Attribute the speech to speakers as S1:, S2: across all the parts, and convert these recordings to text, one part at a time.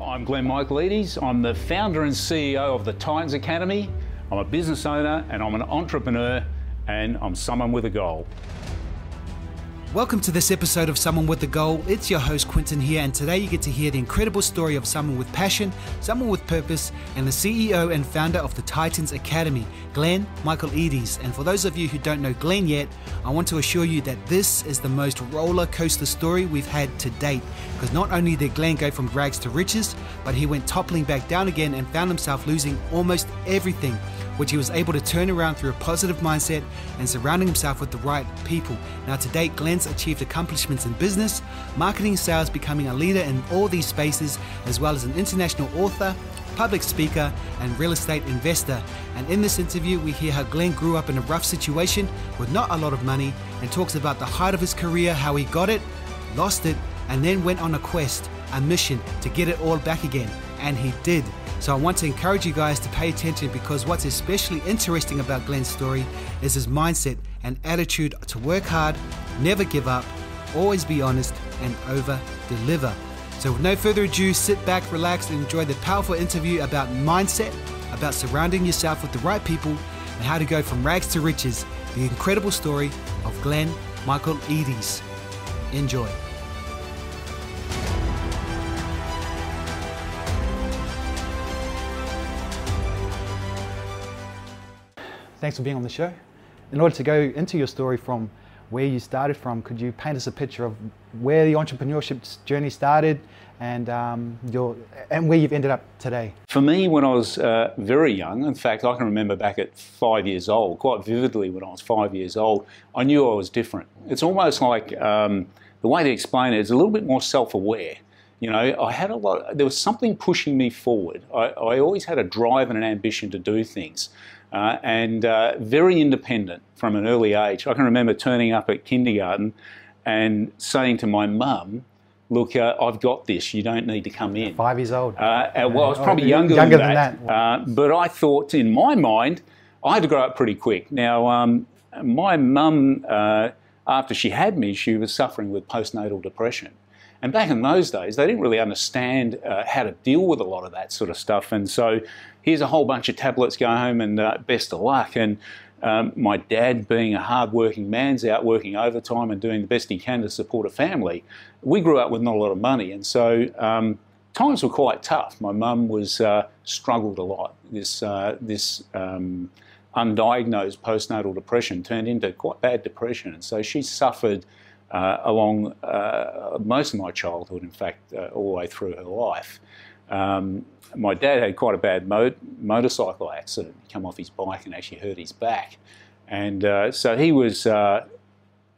S1: I'm Glenn Michaelides. I'm the founder and CEO of the Titans Academy. I'm a business owner and I'm an entrepreneur and I'm someone with a goal.
S2: Welcome to this episode of Someone with a Goal. It's your host Quinton here, and today you get to hear the incredible story of someone with passion, someone with purpose, and the CEO and founder of the Titans Academy, Glenn Michaelides. And for those of you who don't know Glenn yet, I want to assure you that this is the most roller coaster story we've had to date. Because not only did Glenn go from rags to riches, but he went toppling back down again and found himself losing almost everything which he was able to turn around through a positive mindset and surrounding himself with the right people. Now, to date, Glenn's achieved accomplishments in business, marketing, sales, becoming a leader in all these spaces, as well as an international author, public speaker, and real estate investor. And in this interview, we hear how Glenn grew up in a rough situation with not a lot of money and talks about the height of his career, how he got it, lost it, and then went on a quest, a mission to get it all back again. And he did. So I want to encourage you guys to pay attention because what's especially interesting about Glenn's story is his mindset and attitude to work hard, never give up, always be honest, and over deliver. So, with no further ado, sit back, relax, and enjoy the powerful interview about mindset, about surrounding yourself with the right people, and how to go from rags to riches. The incredible story of Glenn Michael Michaelides. Enjoy. Thanks for being on the show. In order to go into your story from where you started from, could you paint us a picture of where the entrepreneurship journey started and um, your and where you've ended up today?
S1: For me, when I was uh, very young, in fact, I can remember back at five years old, quite vividly when I was five years old, I knew I was different. It's almost like um, the way to explain it is a little bit more self-aware. You know, I had a lot. There was something pushing me forward. I, I always had a drive and an ambition to do things uh, and uh, very independent from an early age. I can remember turning up at kindergarten and saying to my mum, look, uh, I've got this. You don't need to come in.
S2: Five years old.
S1: Uh, well, I was probably younger, younger than that. Than that. Uh, but I thought, in my mind, I had to grow up pretty quick. Now, um, my mum, uh, after she had me, she was suffering with postnatal depression. And back in those days, they didn't really understand uh, how to deal with a lot of that sort of stuff. And so here's a whole bunch of tablets, go home and uh, best of luck. And um, my dad, being a hard-working man's out working overtime and doing the best he can to support a family, we grew up with not a lot of money. And so um, times were quite tough. My mum was uh, struggled a lot. This, uh, this um, undiagnosed postnatal depression turned into quite bad depression. And so she suffered uh, along uh, most of my childhood, in fact, uh, all the way through her life. Um, my dad had quite a bad mo- motorcycle accident. He came off his bike and actually hurt his back. And uh, so he was uh,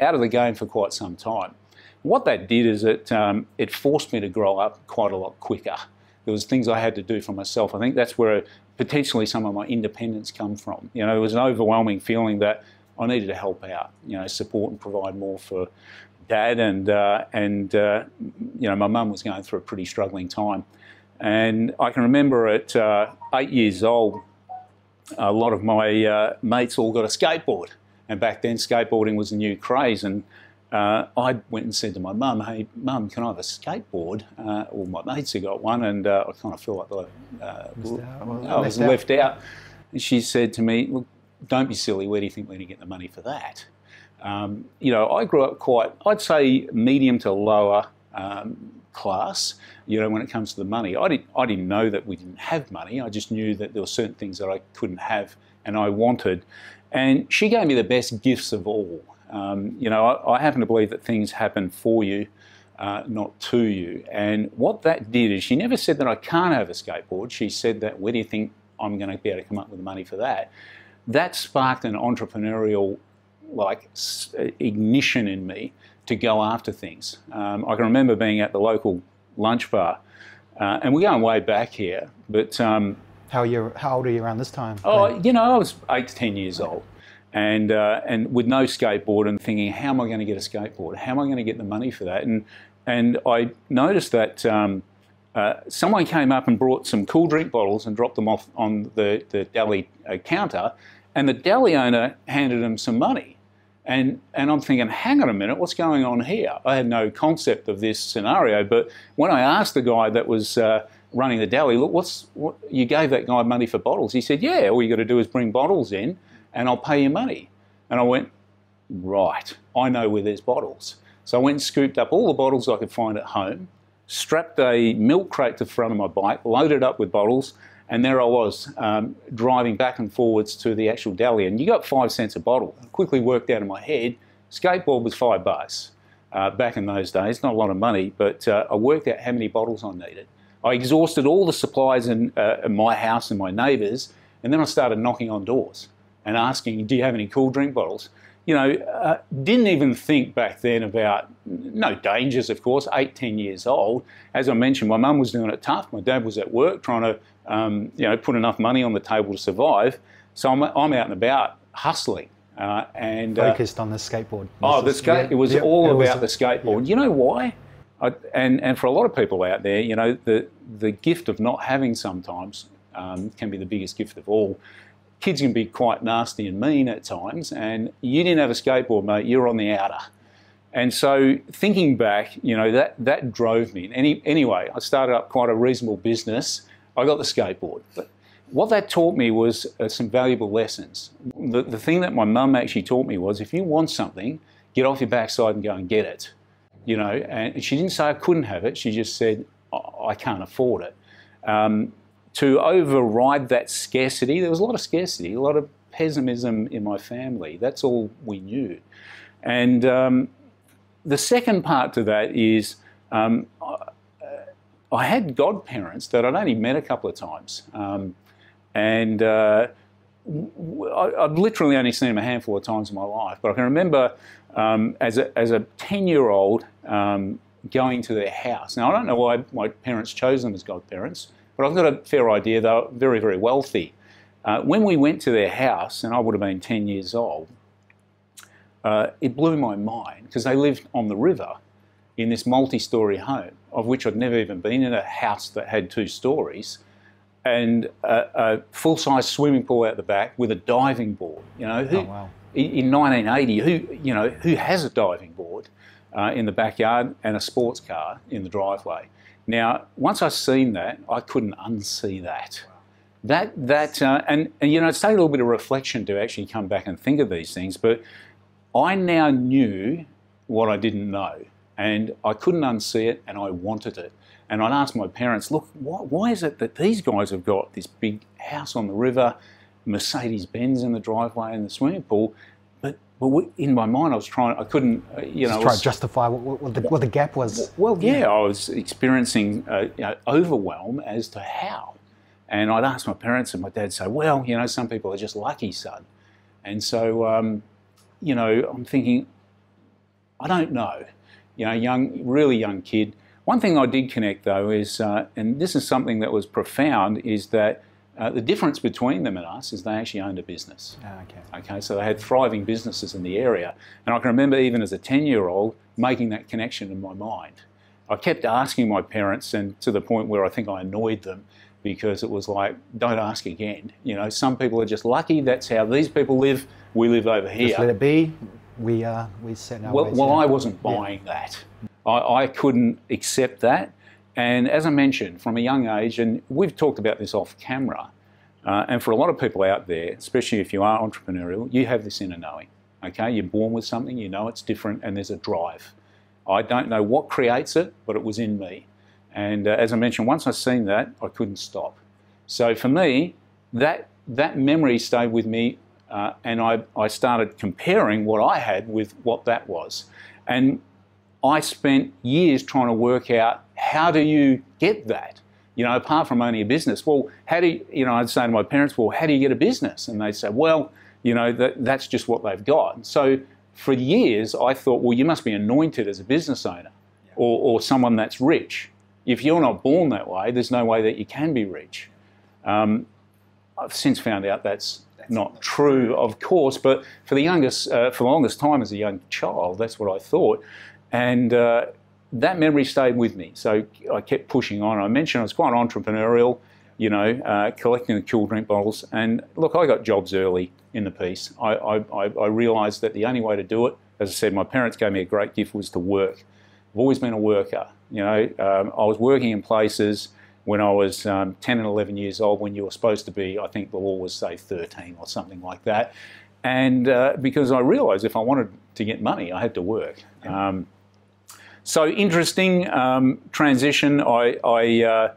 S1: out of the game for quite some time. What that did is it, um, it forced me to grow up quite a lot quicker. There was things I had to do for myself. I think that's where potentially some of my independence come from. You know, there was an overwhelming feeling that I needed to help out, you know, support and provide more for dad, and uh, and uh, you know my mum was going through a pretty struggling time, and I can remember at uh, eight years old, a lot of my uh, mates all got a skateboard, and back then skateboarding was a new craze, and uh, I went and said to my mum, "Hey, mum, can I have a skateboard?" Uh, well, my mates had got one, and I kind of feel like I, I was left out. And she said to me, "Look, don't be silly. Where do you think we're going to get the money for that?" Um, you know, I grew up quite, I'd say, medium to lower um, class. You know, when it comes to the money, I didn't, I didn't know that we didn't have money. I just knew that there were certain things that I couldn't have and I wanted. And she gave me the best gifts of all. Um, you know, I, I, happen to believe that things happen for you, uh, not to you. And what that did is she never said that I can't have a skateboard. She said that, where do you think I'm going to be able to come up with the money for that? That sparked an entrepreneurial like ignition in me to go after things. Um, I can remember being at the local lunch bar, uh, and we're going way back here, but. Um,
S2: how, you, how old are you around this time?
S1: Oh, you know, I was eight to 10 years old. And, uh, and with no skateboard and thinking, how am I going to get a skateboard? How am I going to get the money for that? And, and I noticed that um, uh, someone came up and brought some cool drink bottles and dropped them off on the, the deli uh, counter, and the deli owner handed him some money. And, and I'm thinking, hang on a minute, what's going on here? I had no concept of this scenario, but when I asked the guy that was uh, running the deli, look, what's what, you gave that guy money for bottles? He said, yeah, all you got to do is bring bottles in and I'll pay you money. And I went, right, I know where there's bottles. So I went and scooped up all the bottles I could find at home, strapped a milk crate to the front of my bike, loaded up with bottles, and there I was um, driving back and forwards to the actual deli. And you got five cents a bottle. I quickly worked out in my head, skateboard was five bucks. Uh, back in those days, not a lot of money, but uh, I worked out how many bottles I needed. I exhausted all the supplies in, uh, in my house and my neighbours, and then I started knocking on doors and asking, "Do you have any cool drink bottles?" You know, uh, didn't even think back then about no dangers. Of course, eight, ten years old. As I mentioned, my mum was doing it tough. My dad was at work trying to, um, you know, put enough money on the table to survive. So I'm, I'm out and about hustling. Uh, and
S2: uh, focused on the skateboard.
S1: Oh, the skate! Yeah, it was yeah, all it about was, the skateboard. Yeah. You know why? I, and and for a lot of people out there, you know, the the gift of not having sometimes um, can be the biggest gift of all. Kids can be quite nasty and mean at times, and you didn't have a skateboard, mate. You're on the outer. And so, thinking back, you know, that that drove me. Any, anyway, I started up quite a reasonable business. I got the skateboard, but what that taught me was uh, some valuable lessons. The, the thing that my mum actually taught me was if you want something, get off your backside and go and get it you know, and she didn't say I couldn't have it. She just said I can't afford it. Um, to override that scarcity, there was a lot of scarcity, a lot of pessimism in my family. That's all we knew. And um, the second part to that is um, I had godparents that I'd only met a couple of times. Um, and uh, I've literally only seen them a handful of times in my life, but I can remember um, as a as a ten year old um, going to their house. Now I don't know why my parents chose them as godparents, but I've got a fair idea they were very very wealthy. Uh, when we went to their house, and I would have been ten years old, uh, it blew my mind because they lived on the river in this multi-story home, of which I'd never even been in a house that had two stories and a, a full-size swimming pool out the back with a diving board. You know, who, oh, wow. in 1980, who you know who has a diving board uh, in the backyard and a sports car in the driveway? Now, once I seen that, I couldn't unsee that. That that uh, and, and you know, it's taken a little bit of reflection to actually come back and think of these things, but I now knew what I didn't know, and I couldn't unsee it, and I wanted it. And I'd ask my parents, look, why, why is it that these guys have got this big house on the river, Mercedes Benz in the driveway and the swimming pool? But, we, in my mind, I was trying, I couldn't, uh, you know.
S2: Just try to justify what, what, the, what the gap was.
S1: Well, yeah, I was experiencing uh, you know, overwhelm as to how. And I'd ask my parents, and my dad say, well, you know, some people are just lucky, son. And so, um, you know, I'm thinking, I don't know. You know, young, really young kid one thing I did connect though is, uh, and this is something that was profound, is that uh, the difference between them and us is they actually owned a business.
S2: Oh, okay.
S1: Okay, so they had thriving businesses in the area. And I can remember even as a 10 year old making that connection in my mind. I kept asking my parents, and to the point where I think I annoyed them because it was like, don't ask again. You know, some people are just lucky. That's how these people live. We live over here.
S2: Just let it be. We, uh, we set our
S1: Well, well I wasn't buying yeah. that. I, I couldn't accept that. And as I mentioned, from a young age, and we've talked about this off camera, uh, and for a lot of people out there, especially if you are entrepreneurial, you have this inner knowing. Okay, you're born with something, you know it's different, and there's a drive. I don't know what creates it, but it was in me. And uh, as I mentioned, once I seen that, I couldn't stop. So for me, that that memory stayed with me, uh, and I, I started comparing what I had with what that was. And I spent years trying to work out how do you get that? You know, apart from owning a business. Well, how do you, you know, I'd say to my parents, well, how do you get a business? And they'd say, well, you know, that, that's just what they've got. So for years, I thought, well, you must be anointed as a business owner or, or someone that's rich. If you're not born that way, there's no way that you can be rich. Um, I've since found out that's, that's not true, of course, but for the youngest, uh, for the longest time as a young child, that's what I thought. And uh, that memory stayed with me. So I kept pushing on. I mentioned I was quite entrepreneurial, you know, uh, collecting the cool drink bottles. And look, I got jobs early in the piece. I, I, I realised that the only way to do it, as I said, my parents gave me a great gift was to work. I've always been a worker. You know, um, I was working in places when I was um, 10 and 11 years old, when you were supposed to be, I think the law was say 13 or something like that. And uh, because I realised if I wanted to get money, I had to work. Um, so interesting um, transition. I, I uh,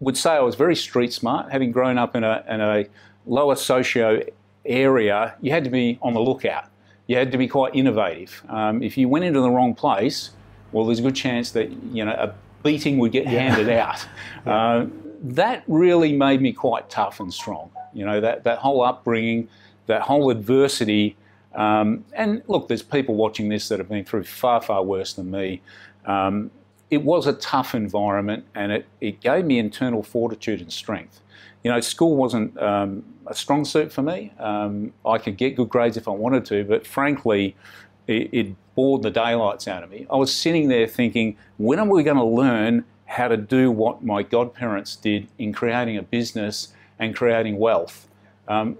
S1: would say I was very street smart, having grown up in a, in a lower socio area. You had to be on the lookout. You had to be quite innovative. Um, if you went into the wrong place, well, there's a good chance that you know a beating would get handed out. Uh, that really made me quite tough and strong. You know that that whole upbringing, that whole adversity um, and look, there's people watching this that have been through far, far worse than me. Um, it was a tough environment and it, it gave me internal fortitude and strength. You know, school wasn't um, a strong suit for me. Um, I could get good grades if I wanted to, but frankly, it, it bored the daylights out of me. I was sitting there thinking, when are we going to learn how to do what my godparents did in creating a business and creating wealth? Um,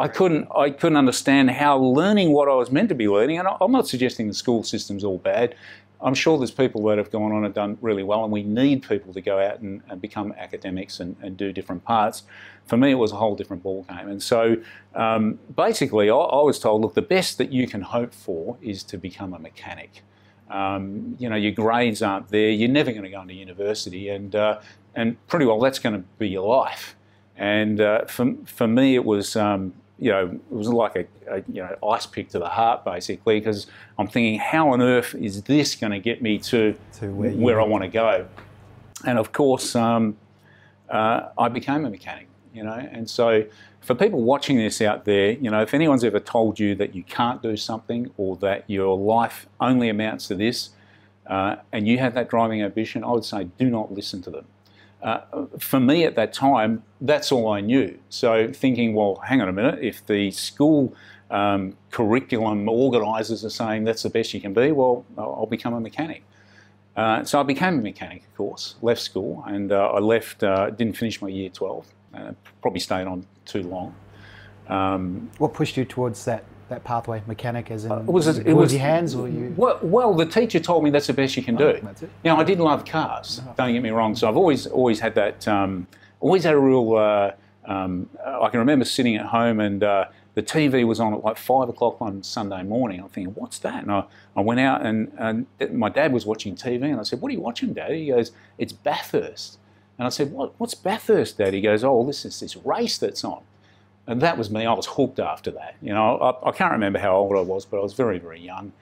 S1: I couldn't, I couldn't understand how learning what I was meant to be learning, and I'm not suggesting the school system's all bad. I'm sure there's people that have gone on and done really well, and we need people to go out and, and become academics and, and, do different parts. For me, it was a whole different ballgame. And so um, basically, I, I, was told look, the best that you can hope for is to become a mechanic. Um, you know, your grades aren't there, you're never going to go into university, and, uh, and pretty well that's going to be your life. And uh, for, for me, it was um, you know, it was like a, a, you know ice pick to the heart basically because I'm thinking, how on earth is this going to get me to, to where, where I want to go? And of course, um, uh, I became a mechanic, you know, and so for people watching this out there, you know, if anyone's ever told you that you can't do something or that your life only amounts to this, uh, and you have that driving ambition, I would say do not listen to them. Uh, for me at that time, that's all I knew. So thinking, well, hang on a minute, if the school um, curriculum organisers are saying that's the best you can be, well, I'll become a mechanic. Uh, so I became a mechanic, of course, left school, and uh, I left, uh, didn't finish my year 12, uh, probably stayed on too long.
S2: Um, what pushed you towards that that pathway, mechanic, as in uh, was it, it was your hands or you?
S1: Well, well, the teacher told me that's the best you can oh, do. That's it. Now I didn't love cars. Oh. Don't get me wrong. So I've always always had that. Um, always had a real. Uh, um, I can remember sitting at home and uh, the TV was on at like five o'clock on Sunday morning. I'm thinking, what's that? And I, I went out and, and my dad was watching TV and I said, what are you watching, Dad? He goes, it's Bathurst. And I said, what, what's Bathurst, Dad? He goes, oh, this is this race that's on. And that was me. I was hooked after that. You know, I, I can't remember how old I was, but I was very, very young.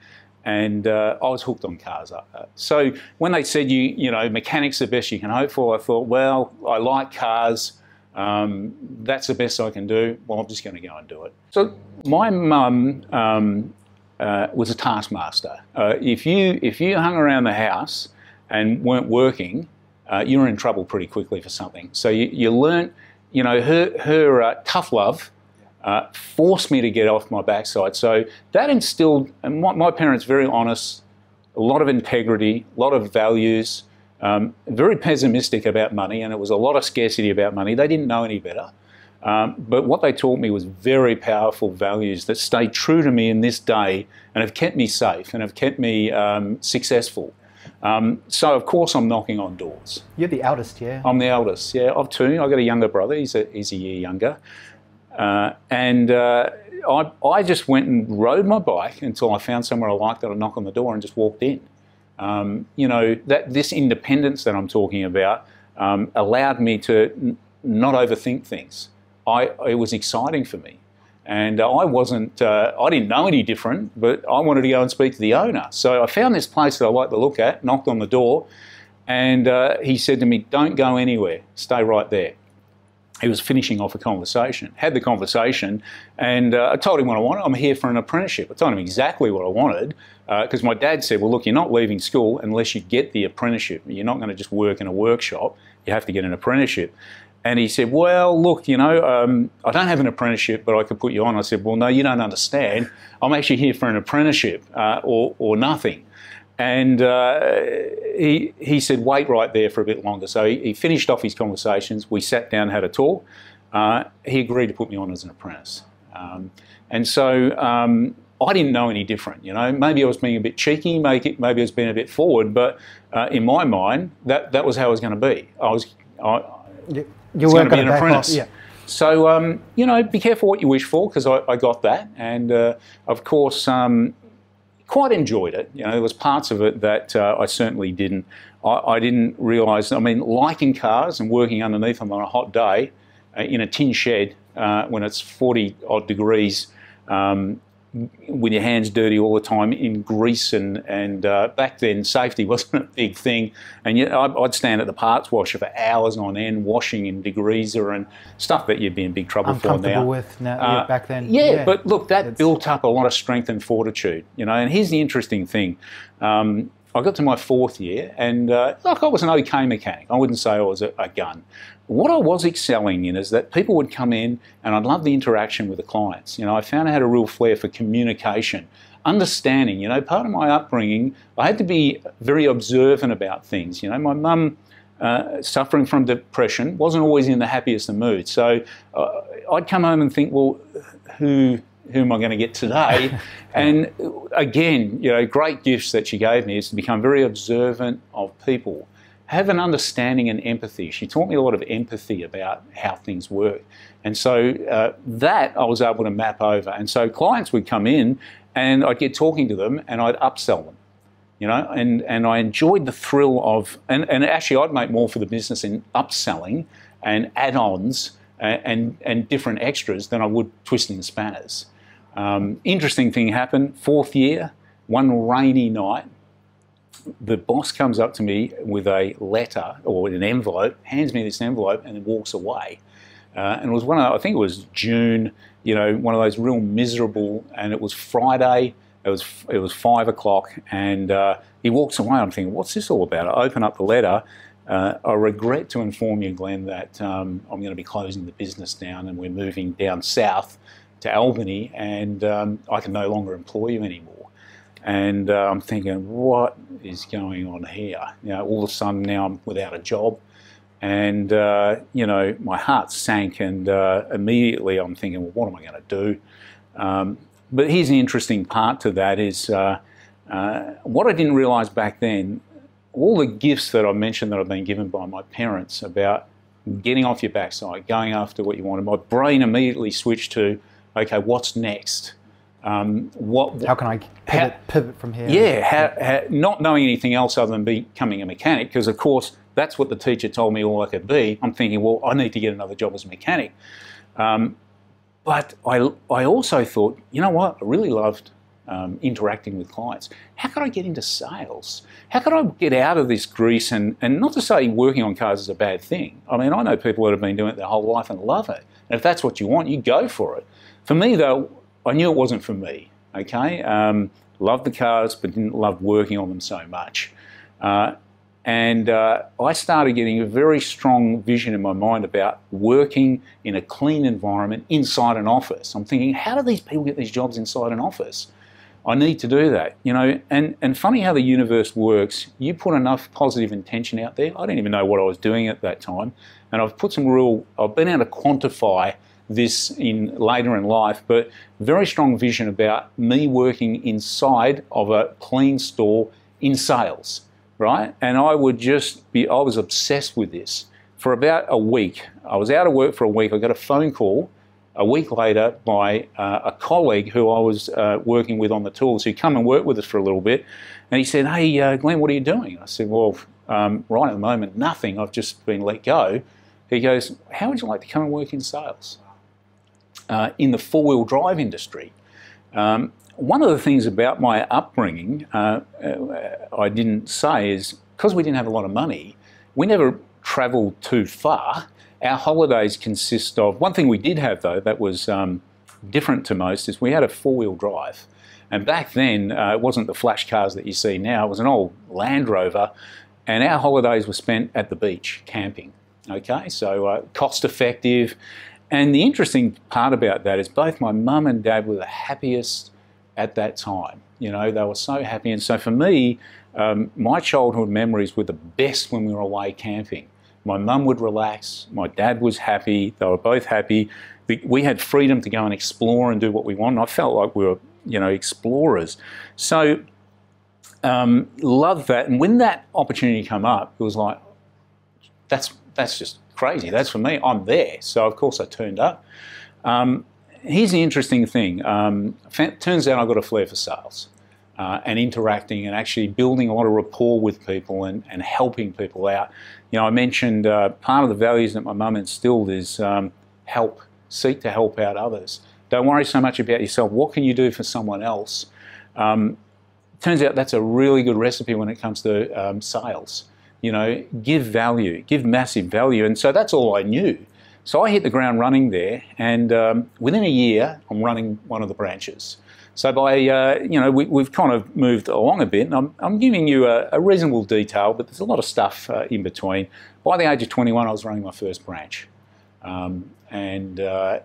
S1: And uh, I was hooked on cars. So when they said, you, you know, mechanics the best you can hope for, I thought, well, I like cars. Um, that's the best I can do. Well, I'm just going to go and do it. So my mum um, uh, was a taskmaster. Uh, if you if you hung around the house and weren't working, uh, you were in trouble pretty quickly for something. So you, you learnt you know, her, her uh, tough love uh, forced me to get off my backside. So that instilled, and my, my parents very honest, a lot of integrity, a lot of values, um, very pessimistic about money, and it was a lot of scarcity about money. They didn't know any better. Um, but what they taught me was very powerful values that stay true to me in this day and have kept me safe and have kept me um, successful. Um, so of course I'm knocking on doors.
S2: You're the eldest, yeah.
S1: I'm the eldest, yeah, of two. I've got a younger brother. He's a he's a year younger, uh, and uh, I I just went and rode my bike until I found somewhere I liked that I knock on the door and just walked in. Um, you know that this independence that I'm talking about um, allowed me to n- not overthink things. I it was exciting for me. And uh, I wasn't, uh, I didn't know any different, but I wanted to go and speak to the owner. So I found this place that I liked to look at, knocked on the door, and uh, he said to me, Don't go anywhere, stay right there. He was finishing off a conversation, had the conversation, and uh, I told him what I wanted. I'm here for an apprenticeship. I told him exactly what I wanted because uh, my dad said, Well, look, you're not leaving school unless you get the apprenticeship. You're not going to just work in a workshop, you have to get an apprenticeship. And he said, Well, look, you know, um, I don't have an apprenticeship, but I could put you on. I said, Well, no, you don't understand. I'm actually here for an apprenticeship uh, or, or nothing. And uh, he, he said, Wait right there for a bit longer. So he, he finished off his conversations. We sat down, had a talk. Uh, he agreed to put me on as an apprentice. Um, and so um, I didn't know any different. You know, maybe I was being a bit cheeky, maybe, maybe I was being a bit forward, but uh, in my mind, that, that was how it was going to be. I was I, you weren't going to be an apprentice. Off, yeah. So, um, you know, be careful what you wish for because I, I, got that. And uh, of course, um, quite enjoyed it. You know, there was parts of it that uh, I certainly didn't. I, I didn't realise, I mean, liking cars and working underneath them on a hot day uh, in a tin shed uh, when it's 40 odd degrees um, with your hands dirty all the time in grease and and uh, back then safety wasn't a big thing and yet I'd stand at the parts washer for hours on end washing in degreaser and stuff that you'd be in big trouble for now.
S2: with now uh, back then.
S1: Yeah, yeah, but look, that built up a lot of strength and fortitude, you know. And here's the interesting thing. Um, I got to my fourth year, and uh, like I was an okay mechanic. I wouldn't say I was a, a, gun. What I was excelling in is that people would come in, and I'd love the interaction with the clients. You know, I found I had a real flair for communication, understanding. You know, part of my upbringing, I had to be very observant about things. You know, my mum. Uh, suffering from depression, wasn't always in the happiest of moods. So uh, I'd come home and think, well, who who am I going to get today? and again, you know, great gifts that she gave me is to become very observant of people, have an understanding and empathy. She taught me a lot of empathy about how things work. And so uh, that I was able to map over. And so clients would come in and I'd get talking to them and I'd upsell them. You know, and, and I enjoyed the thrill of, and, and actually I'd make more for the business in upselling and add-ons and, and, and different extras than I would twisting the spanners. Um, interesting thing happened, fourth year, one rainy night, the boss comes up to me with a letter or an envelope, hands me this envelope, and walks away. Uh, and it was one of, I think it was June, you know, one of those real miserable, and it was Friday, it was, it was five o'clock, and uh, he walks away. I'm thinking, what's this all about? I open up the letter. Uh, I regret to inform you, Glenn, that um, I'm going to be closing the business down and we're moving down south to Albany and um, I can no longer employ you anymore. And uh, I'm thinking, what is going on here? You know, all of a sudden now I'm without a job. And, uh, you know, my heart sank and uh, immediately I'm thinking, well, what am I going to do? Um, but here's the interesting part to that is uh, uh, what I didn't realise back then, all the gifts that I mentioned that I've been given by my parents about getting off your backside, going after what you wanted, my brain immediately switched to, okay, what's next?
S2: Um, what, how can I pivot, how, pivot from here?
S1: Yeah, how, how, not knowing anything else other than becoming a mechanic, because of course that's what the teacher told me all I could be. I'm thinking, well, I need to get another job as a mechanic. Um, but I, I also thought, you know what, I really loved um, interacting with clients. How could I get into sales? How could I get out of this grease? And, and not to say working on cars is a bad thing. I mean, I know people that have been doing it their whole life and love it. And if that's what you want, you go for it. For me, though, I knew it wasn't for me. Okay, um, loved the cars, but didn't love working on them so much. Uh, and uh, I started getting a very strong vision in my mind about working in a clean environment inside an office. I'm thinking, how do these people get these jobs inside an office? I need to do that, you know. And and funny how the universe works. You put enough positive intention out there. I didn't even know what I was doing at that time, and I've put some real. I've been able to quantify this in later in life, but very strong vision about me working inside of a clean store in sales, right? And I would just be, I was obsessed with this. For about a week, I was out of work for a week. I got a phone call a week later by uh, a colleague who I was uh, working with on the tools who come and work with us for a little bit. And he said, Hey, uh, Glenn, what are you doing? I said, Well, um, right at the moment, nothing. I've just been let go. He goes, How would you like to come and work in sales? Uh, in the four wheel drive industry. Um, one of the things about my upbringing uh, uh, I didn't say is because we didn't have a lot of money, we never travelled too far. Our holidays consist of one thing we did have though that was um, different to most is we had a four wheel drive. And back then, uh, it wasn't the flash cars that you see now, it was an old Land Rover, and our holidays were spent at the beach camping. Okay, so uh, cost effective, and the interesting part about that is both my mum and dad were the happiest at that time. You know, they were so happy. And so for me, um, my childhood memories were the best when we were away camping. My mum would relax, my dad was happy, they were both happy. We had freedom to go and explore and do what we wanted. I felt like we were, you know, explorers. So, um, love that. And when that opportunity came up, it was like, that's that's just crazy. That's for me. I'm there. So, of course, I turned up. Um, here's the interesting thing. Um, turns out I've got a flair for sales uh, and interacting and actually building a lot of rapport with people and, and helping people out. You know, I mentioned uh, part of the values that my mum instilled is um, help, seek to help out others. Don't worry so much about yourself. What can you do for someone else? Um, turns out that's a really good recipe when it comes to um, sales. You know, give value, give massive value. And so that's all I knew. So I hit the ground running there, and um, within a year, I'm running one of the branches. So by, uh, you know, we, have kind of moved along a bit, and I'm, I'm giving you a, a, reasonable detail, but there's a lot of stuff uh, in between. By the age of 21, I was running my first branch. Um, and uh,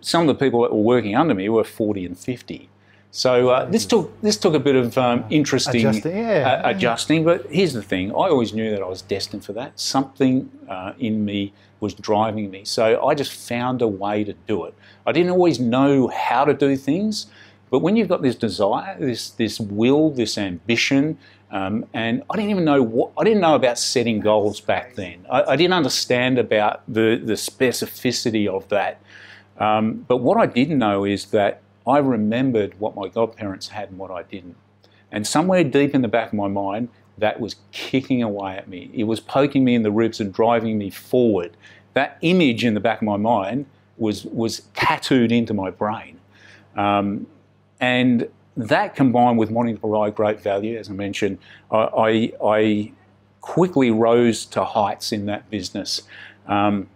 S1: some of the people that were working under me were 40 and 50. So uh, this took this took a bit of um, interesting
S2: adjusting, yeah.
S1: uh, adjusting, but here's the thing: I always knew that I was destined for that. Something uh, in me was driving me, so I just found a way to do it. I didn't always know how to do things, but when you've got this desire, this this will, this ambition, um, and I didn't even know what I didn't know about setting goals back then. I, I didn't understand about the the specificity of that. Um, but what I did know is that I remembered what my godparents had and what I didn't. And somewhere deep in the back of my mind, that was kicking away at me. It was poking me in the ribs and driving me forward. That image in the back of my mind was, was tattooed into my brain. Um, and that combined with wanting to provide great value, as I mentioned, I, I, I quickly rose to heights in that business. Um,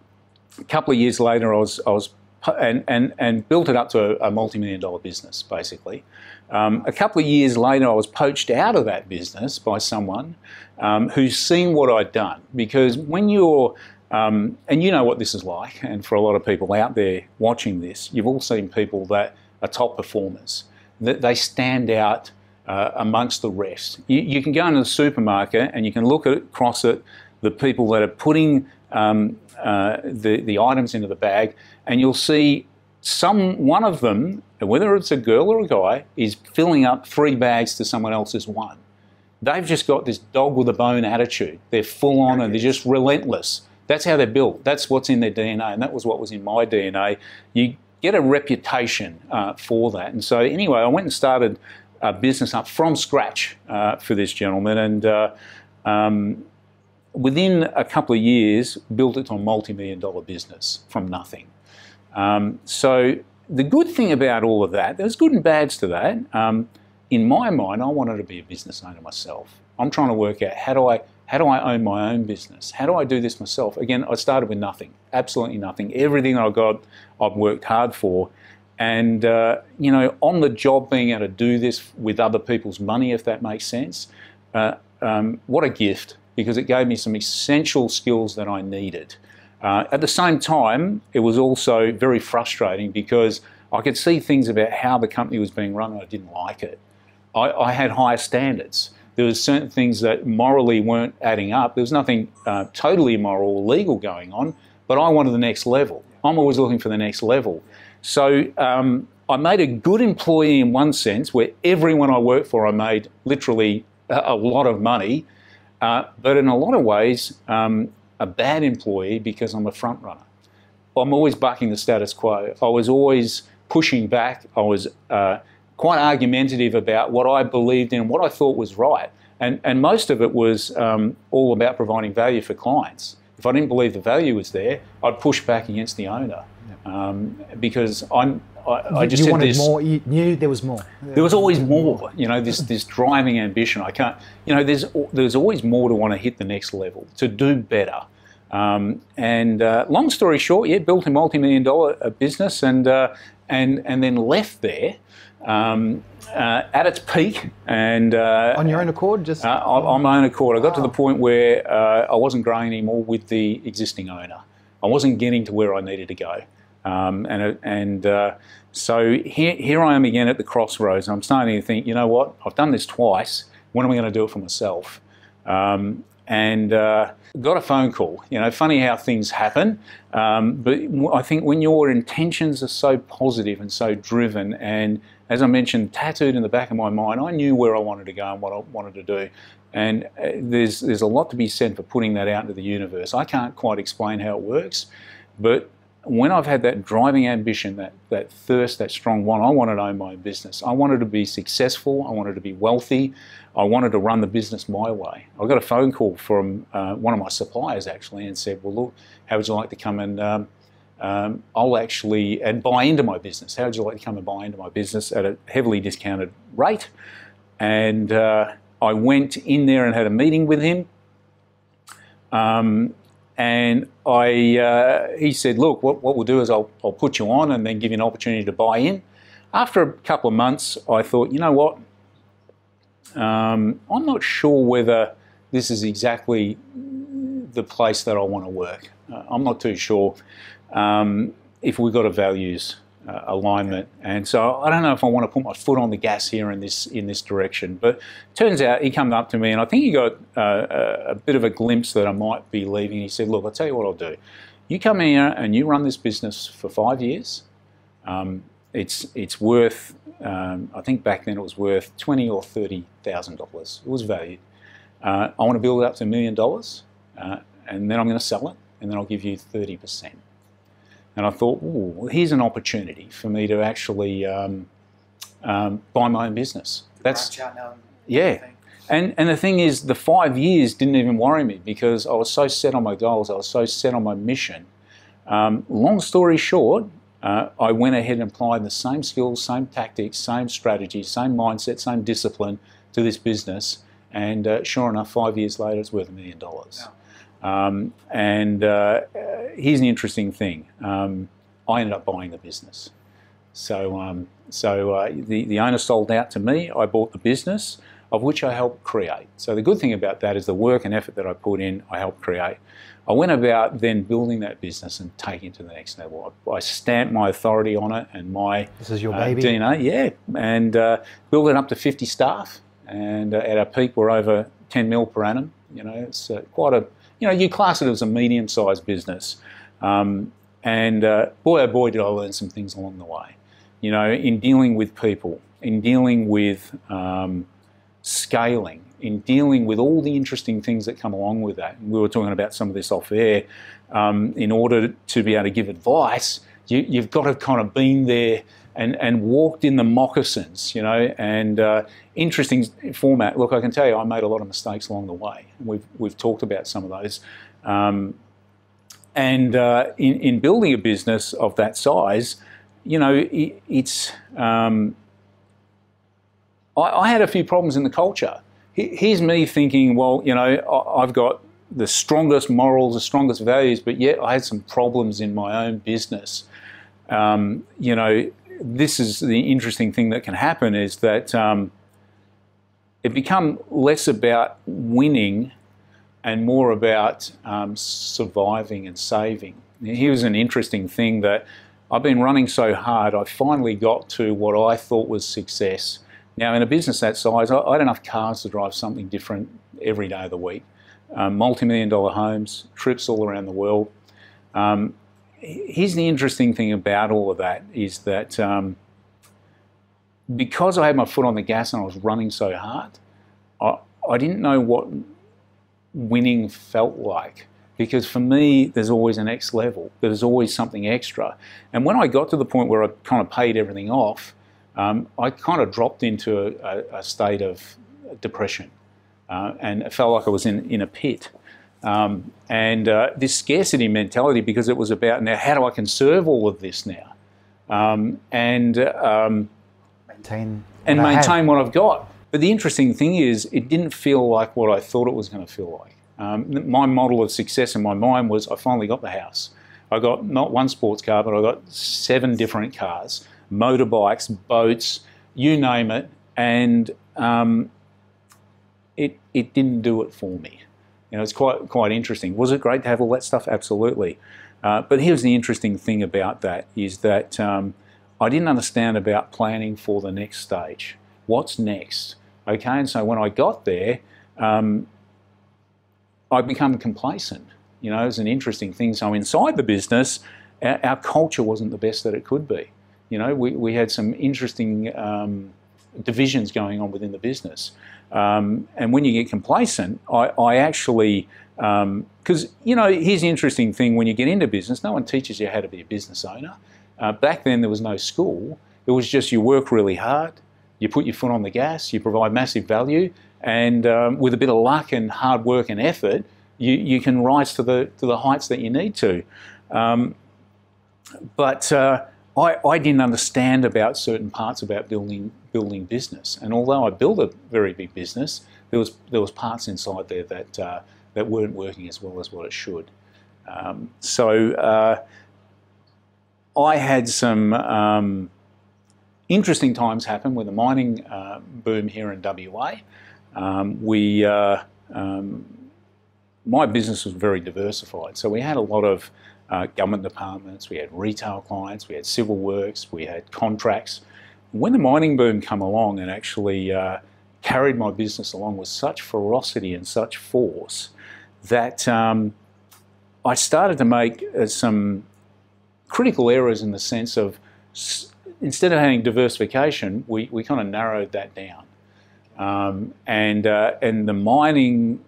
S1: a couple of years later, I was, I was and, and, and built it up to a, a multi-million dollar business, basically. Um, a couple of years later, I was poached out of that business by someone um, who's seen what I'd done. Because when you're, um, and you know what this is like, and for a lot of people out there watching this, you've all seen people that are top performers, that they stand out uh, amongst the rest. You, you, can go into the supermarket and you can look at, across it the people that are putting um, uh, the, the items into the bag, and you'll see some one of them, whether it's a girl or a guy, is filling up three bags to someone else's one. They've just got this dog with a bone attitude. They're full on and they're just relentless. That's how they're built. That's what's in their DNA, and that was what was in my DNA. You get a reputation uh, for that. And so, anyway, I went and started a business up from scratch uh, for this gentleman, and uh, um, within a couple of years, built it to a multi-million dollar business from nothing. Um, so the good thing about all of that, there's good and bads to that. Um, in my mind, I wanted to be a business owner myself. I'm trying to work out how do I how do I own my own business? How do I do this myself? Again, I started with nothing, absolutely nothing. Everything I got, I've worked hard for. And, uh, you know, on the job, being able to do this with other people's money, if that makes sense, uh, um, what a gift because it gave me some essential skills that I needed. Uh, at the same time, it was also very frustrating because I could see things about how the company was being run and I didn't like it. I, I had higher standards. There was certain things that morally weren't adding up. There was nothing uh, totally immoral or legal going on, but I wanted the next level. I'm always looking for the next level. So um, I made a good employee in one sense, where everyone I worked for, I made literally a, a lot of money uh, but in a lot of ways, um, a bad employee because I'm a front runner. I'm always bucking the status quo. I was always pushing back. I was uh, quite argumentative about what I believed in, what I thought was right. And, and most of it was um, all about providing value for clients. If I didn't believe the value was there, I'd push back against the owner um, because I'm, I, I just
S2: you wanted
S1: this,
S2: more. You knew there was more.
S1: There was always more. You know, this this driving ambition. I can't. You know, there's there's always more to want to hit the next level, to do better. Um, and uh, long story short, yeah, built a multi-million dollar uh, business, and uh, and and then left there. Um, uh, at its peak, and uh,
S2: on your own accord, just
S1: uh, on my own accord, I got wow. to the point where I wasn't growing anymore with the existing owner. I wasn't getting to where I needed to go. Um, and and uh, so here, here I am again at the crossroads. I'm starting to think, you know what? I've done this twice. When am I going to do it for myself? Um, and uh, got a phone call. You know, funny how things happen, um, but I think when your intentions are so positive and so driven, and as I mentioned, tattooed in the back of my mind, I knew where I wanted to go and what I wanted to do. And uh, there's there's a lot to be said for putting that out into the universe. I can't quite explain how it works, but when I've had that driving ambition, that, that thirst, that strong one, I wanted to own my own business. I wanted to be successful. I wanted to be wealthy. I wanted to run the business my way. I got a phone call from uh, one of my suppliers actually and said, well, look, how would you like to come and um, um, I'll actually and buy into my business. How would you like to come and buy into my business at a heavily discounted rate? And uh, I went in there and had a meeting with him. Um, and I, uh, he said, look, what, what we'll do is I'll, I'll put you on and then give you an opportunity to buy in. After a couple of months, I thought, you know what? Um, I'm not sure whether this is exactly the place that I want to work. Uh, I'm not too sure um, if we've got a values uh, alignment. And so I don't know if I want to put my foot on the gas here in this in this direction. But turns out he came up to me, and I think he got uh, a bit of a glimpse that I might be leaving. He said, "Look, I'll tell you what I'll do. You come here and you run this business for five years. Um, it's it's worth. Um, I think back then it was worth twenty or thirty thousand dollars. It was valued. Uh, I want to build it up to a million dollars, uh, and then I'm going to sell it, and then I'll give you thirty percent." And I thought, oh, here's an opportunity for me to actually um, um, buy my own business.
S2: That's
S1: yeah. And and the thing is, the five years didn't even worry me because I was so set on my goals. I was so set on my mission. Um, long story short, uh, I went ahead and applied the same skills, same tactics, same strategy, same mindset, same discipline to this business. And uh, sure enough, five years later, it's worth a million dollars. Um, and uh, here's an interesting thing. Um, I ended up buying the business. So, um, so uh, the, the owner sold out to me. I bought the business, of which I helped create. So the good thing about that is the work and effort that I put in, I helped create. I went about then building that business and taking it to the next level. I, I stamped my authority on it and my
S2: this is your uh, baby.
S1: DNA, yeah, and uh, built it up to 50 staff. And uh, at our peak, we're over 10 mil per annum. You know, it's uh, quite a you know, you class it as a medium-sized business. Um, and uh, boy, oh boy, did I learn some things along the way. You know, in dealing with people, in dealing with um, scaling, in dealing with all the interesting things that come along with that. And we were talking about some of this off air. Um, in order to be able to give advice, you, have got to kind of been there and, and walked in the moccasins, you know, and uh, interesting format. Look, I can tell you, I made a lot of mistakes along the way. We've, we've talked about some of those. Um, and uh, in, in building a business of that size, you know, it, it's, um, I, I, had a few problems in the culture. Here's me thinking, well, you know, I've got the strongest morals, the strongest values, but yet I had some problems in my own business. Um, you know, this is the interesting thing that can happen is that um, it become less about winning and more about um, surviving and saving. Here's an interesting thing that I've been running so hard, I finally got to what I thought was success. Now, in a business that size, I, had enough cars to drive something different every day of the week. Um, multi-million dollar homes, trips all around the world. Um, here's the interesting thing about all of that is that um, because I had my foot on the gas and I was running so hard, I, I didn't know what winning felt like. Because for me, there's always a next level. There's always something extra. And when I got to the point where I kind of paid everything off, um, I kind of dropped into a, a state of depression. Uh, and it felt like I was in, in a pit. Um, and uh, this scarcity mentality, because it was about now, how do I conserve all of this now? Um, and um,
S2: maintain
S1: and maintain what I've got. But the interesting thing is, it didn't feel like what I thought it was going to feel like. Um, my model of success in my mind was I finally got the house. I got not one sports car, but I got seven different cars, motorbikes, boats, you name it, and um, it it didn't do it for me. You know, it's quite quite interesting. Was it great to have all that stuff? Absolutely. Uh, but here's the interesting thing about that is that um, I didn't understand about planning for the next stage. What's next? Okay, and so when I got there, um, I become complacent. You know, it's an interesting thing. So inside the business, our, our, culture wasn't the best that it could be. You know, we, we had some interesting um, divisions going on within the business. Um, and when you get complacent, I, I actually, because, um, you know, here's the interesting thing when you get into business, no one teaches you how to be a business owner. Uh, back then, there was no school. It was just you work really hard, you put your foot on the gas, you provide massive value, and um, with a bit of luck and hard work and effort, you, you can rise to the, to the heights that you need to. Um, but uh, I, I didn't understand about certain parts about building building business. And although I built a very big business, there was there was parts inside there that uh, that weren't working as well as what it should. Um, so uh, I had some um, interesting times happen with the mining uh, boom here in WA. Um, we uh, um, my business was very diversified, so we had a lot of uh, government departments, we had retail clients, we had civil works, we had contracts. When the mining boom came along and actually uh, carried my business along with such ferocity and such force that um, I started to make uh, some critical errors in the sense of instead of having diversification, we, we kind of narrowed that down. Um, and, uh, and the mining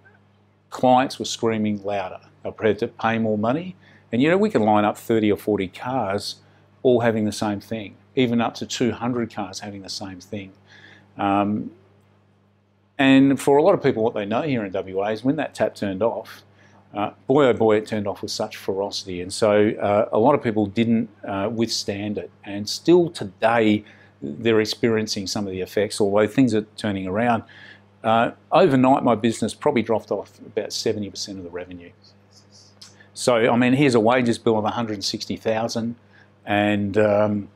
S1: clients were screaming louder. They were prepared to pay more money and you know, we can line up 30 or 40 cars all having the same thing, even up to 200 cars having the same thing. Um, and for a lot of people, what they know here in WA is when that tap turned off, uh, boy oh boy, it turned off with such ferocity. And so uh, a lot of people didn't uh, withstand it. And still today, they're experiencing some of the effects, although things are turning around. Uh, overnight, my business probably dropped off about 70% of the revenue. So, I mean, here's a wages bill of 160,000 and, um,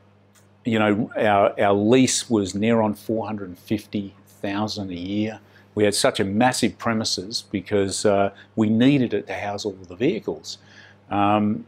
S1: you know, our, our lease was near on 450,000 a year. We had such a massive premises because uh, we needed it to house all the vehicles. Um,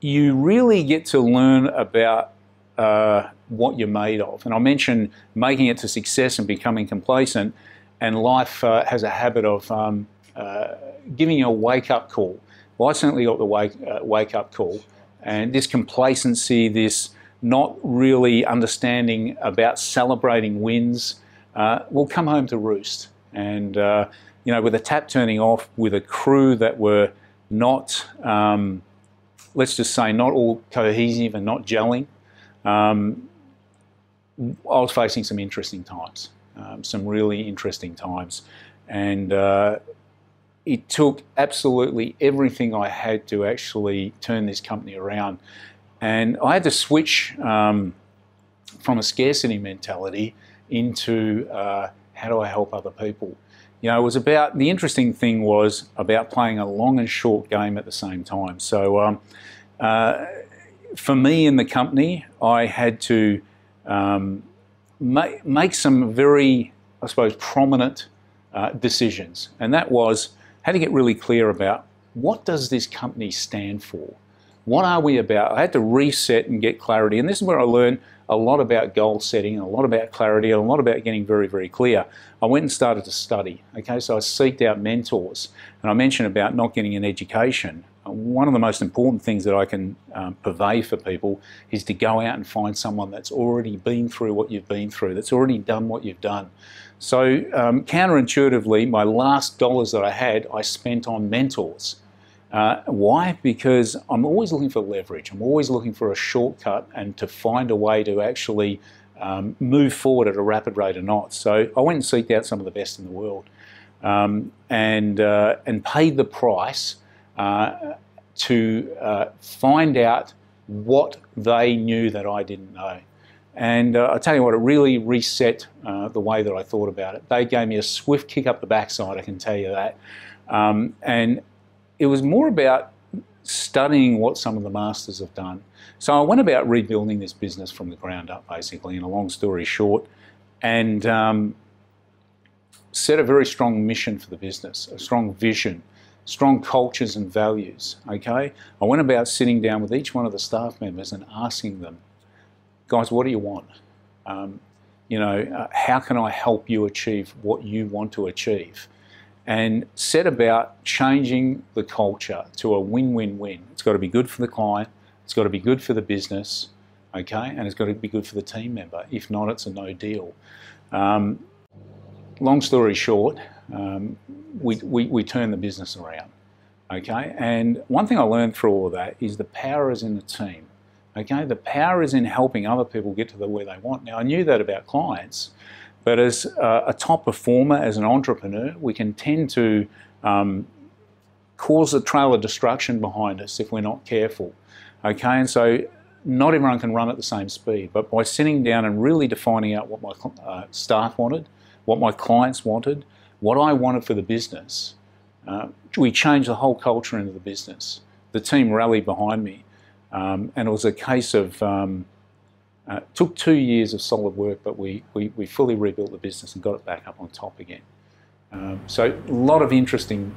S1: you really get to learn about uh, what you're made of. And I mentioned making it to success and becoming complacent, and life uh, has a habit of um, uh, giving you a wake up call. Well, I certainly got the wake, uh, wake up call. And this complacency, this not really understanding about celebrating wins, uh, will come home to roost. And, uh, you know, with the tap turning off, with a crew that were not, um, let's just say, not all cohesive and not gelling, um, I was facing some interesting times, um, some really interesting times. And uh, it took absolutely everything I had to actually turn this company around. And I had to switch um, from a scarcity mentality into uh, how do I help other people. You know, it was about the interesting thing was about playing a long and short game at the same time. So, um, uh, for me in the company, I had to um, make, some very, I suppose, prominent uh, decisions, and that was had to get really clear about what does this company stand for? What are we about? I had to reset and get clarity. And this is where I learned a lot about goal setting and a lot about clarity and a lot about getting very, very clear. I went and started to study. Okay, so I seeked out mentors. And I mentioned about not getting an education. One of the most important things that I can um, purvey for people is to go out and find someone that's already been through what you've been through, that's already done what you've done. So um, counterintuitively, my last dollars that I had, I spent on mentors. Uh, why? Because I'm always looking for leverage. I'm always looking for a shortcut and to find a way to actually um, move forward at a rapid rate of knots. So I went and seeked out some of the best in the world um, and, uh, and paid the price uh, to uh, find out what they knew that I didn't know. And uh, I tell you what, it really reset uh, the way that I thought about it. They gave me a swift kick up the backside, I can tell you that. Um, and it was more about studying what some of the masters have done. So I went about rebuilding this business from the ground up, basically, in a long story short, and um, set a very strong mission for the business, a strong vision, strong cultures and values. Okay, I went about sitting down with each one of the staff members and asking them, guys, what do you want? Um, you know, uh, how can I help you achieve what you want to achieve? And set about changing the culture to a win-win-win. It's got to be good for the client, it's got to be good for the business, okay, and it's got to be good for the team member. If not, it's a no deal. Um, long story short, um, we, we, we turn the business around, okay. And one thing I learned through all of that is the power is in the team. Okay, the power is in helping other people get to the where they want. Now, I knew that about clients, but as a, a top performer, as an entrepreneur, we can tend to um, cause a trail of destruction behind us if we're not careful. Okay, and so not everyone can run at the same speed, but by sitting down and really defining out what my uh, staff wanted, what my clients wanted, what I wanted for the business, uh, we changed the whole culture into the business. The team rallied behind me, um, and it was a case of um, uh, took two years of solid work, but we, we, we, fully rebuilt the business and got it back up on top again. Um, so a lot of interesting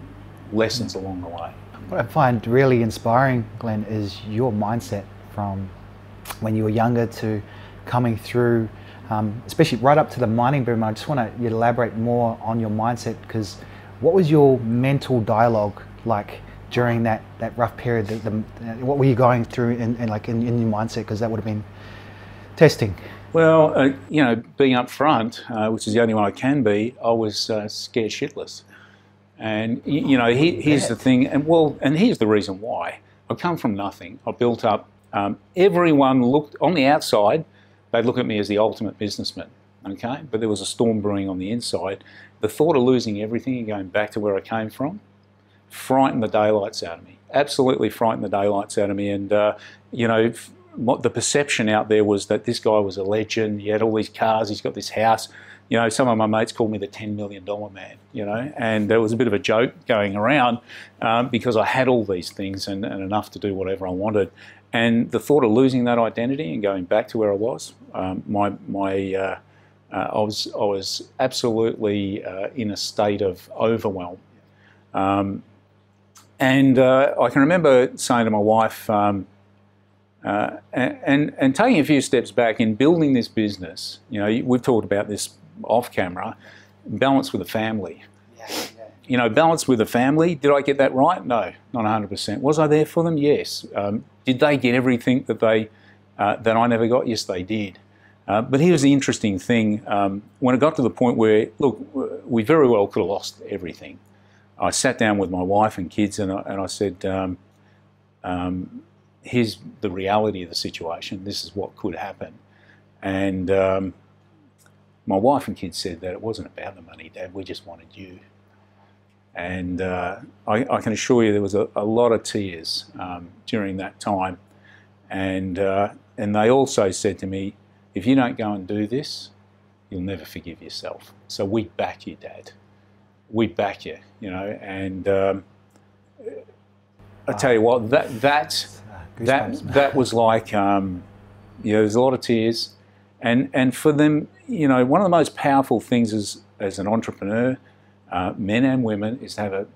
S1: lessons along the way.
S2: What I find really inspiring, Glenn, is your mindset from when you were younger to coming through, um, especially right up to the mining boom. I just want to elaborate more on your mindset because what was your mental dialogue like during that, that rough period? The, the, what were you going through in, in like in, in your mindset? Because that would have been testing?
S1: Well, uh, you know, being up front, uh, which is the only one I can be, I was uh, scared shitless. And you know, he, here's the thing, and well, and here's the reason why. I come from nothing. I built up. Um, everyone looked on the outside. They'd look at me as the ultimate businessman. Okay, but there was a storm brewing on the inside. The thought of losing everything and going back to where I came from frightened the daylights out of me. Absolutely frightened the daylights out of me. And uh, you know, the perception out there was that this guy was a legend. He had all these cars. He's got this house. You know, some of my mates called me the $10 million man, you know, and there was a bit of a joke going around um, because I had all these things and, and, enough to do whatever I wanted. And the thought of losing that identity and going back to where I was, um, my, my, uh, uh, I, was, I was absolutely uh, in a state of overwhelm. Um, and uh, I can remember saying to my wife, um, uh, and, and taking a few steps back in building this business, you know, we've talked about this off camera, balance with the family. Yeah, yeah. You know, balance with the family. Did I get that right? No, not 100%. Was I there for them? Yes. Um, did they get everything that they uh, that I never got? Yes, they did. Uh, but here's the interesting thing: um, when it got to the point where, look, we very well could have lost everything. I sat down with my wife and kids, and I, and I said. Um, um here's the reality of the situation. This is what could happen. And um, my wife and kids said that it wasn't about the money, Dad. We just wanted you. And uh, I, I, can assure you there was a, a lot of tears um, during that time. And, uh, and they also said to me, if you don't go and do this, you'll never forgive yourself. So we back you, Dad. We back you, you know. And um, I tell you what, that, that that that was like um, you know there's a lot of tears. And and for them you know one of the most powerful things as as an entrepreneur uh, men and women is to have a,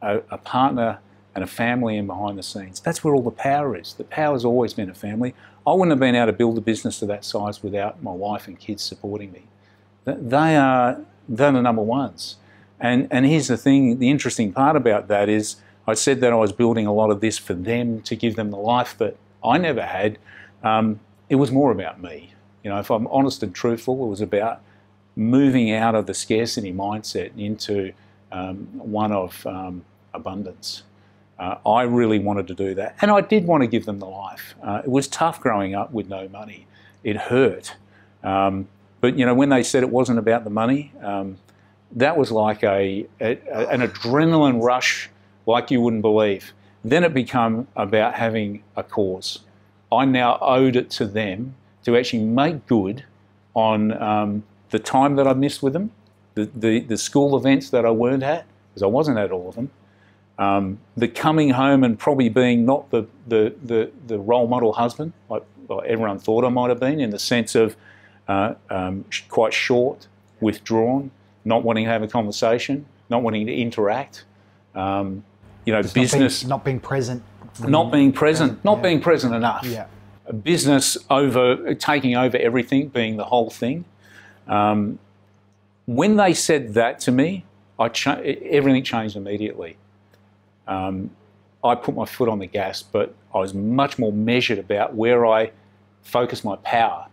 S1: a, a, partner and a family in behind the scenes. That's where all the power is. The power has always been a family. I wouldn't have been able to build a business to that size without my wife and kids supporting me. They are they're the number ones. And and here's the thing the interesting part about that is I said that I was building a lot of this for them to give them the life that I never had. Um, it was more about me. You know, if I'm honest and truthful, it was about moving out of the scarcity mindset into um, one of um, abundance. Uh, I really wanted to do that, and I did want to give them the life. Uh, it was tough growing up with no money. It hurt, um, but you know when they said it wasn't about the money, um, that was like a, a, an adrenaline rush like you wouldn't believe. Then it became about having a cause. I now owed it to them to actually make good on um, the time that I missed with them, the, the, the, school events that I weren't at, because I wasn't at all of them, um, the coming home and probably being not the, the, the, the role model husband like, like, everyone thought I might have been, in the sense of uh, um, quite short, withdrawn, not wanting to have a conversation, not wanting to interact. Um, you know,
S2: Just
S1: business
S2: not being, not being present,
S1: not being present, not yeah. being present enough.
S2: Yeah.
S1: A business over taking over everything, being the whole thing. Um, when they said that to me, I cha- everything changed immediately. Um, I put my foot on the gas, but I was much more measured about where I focused my power.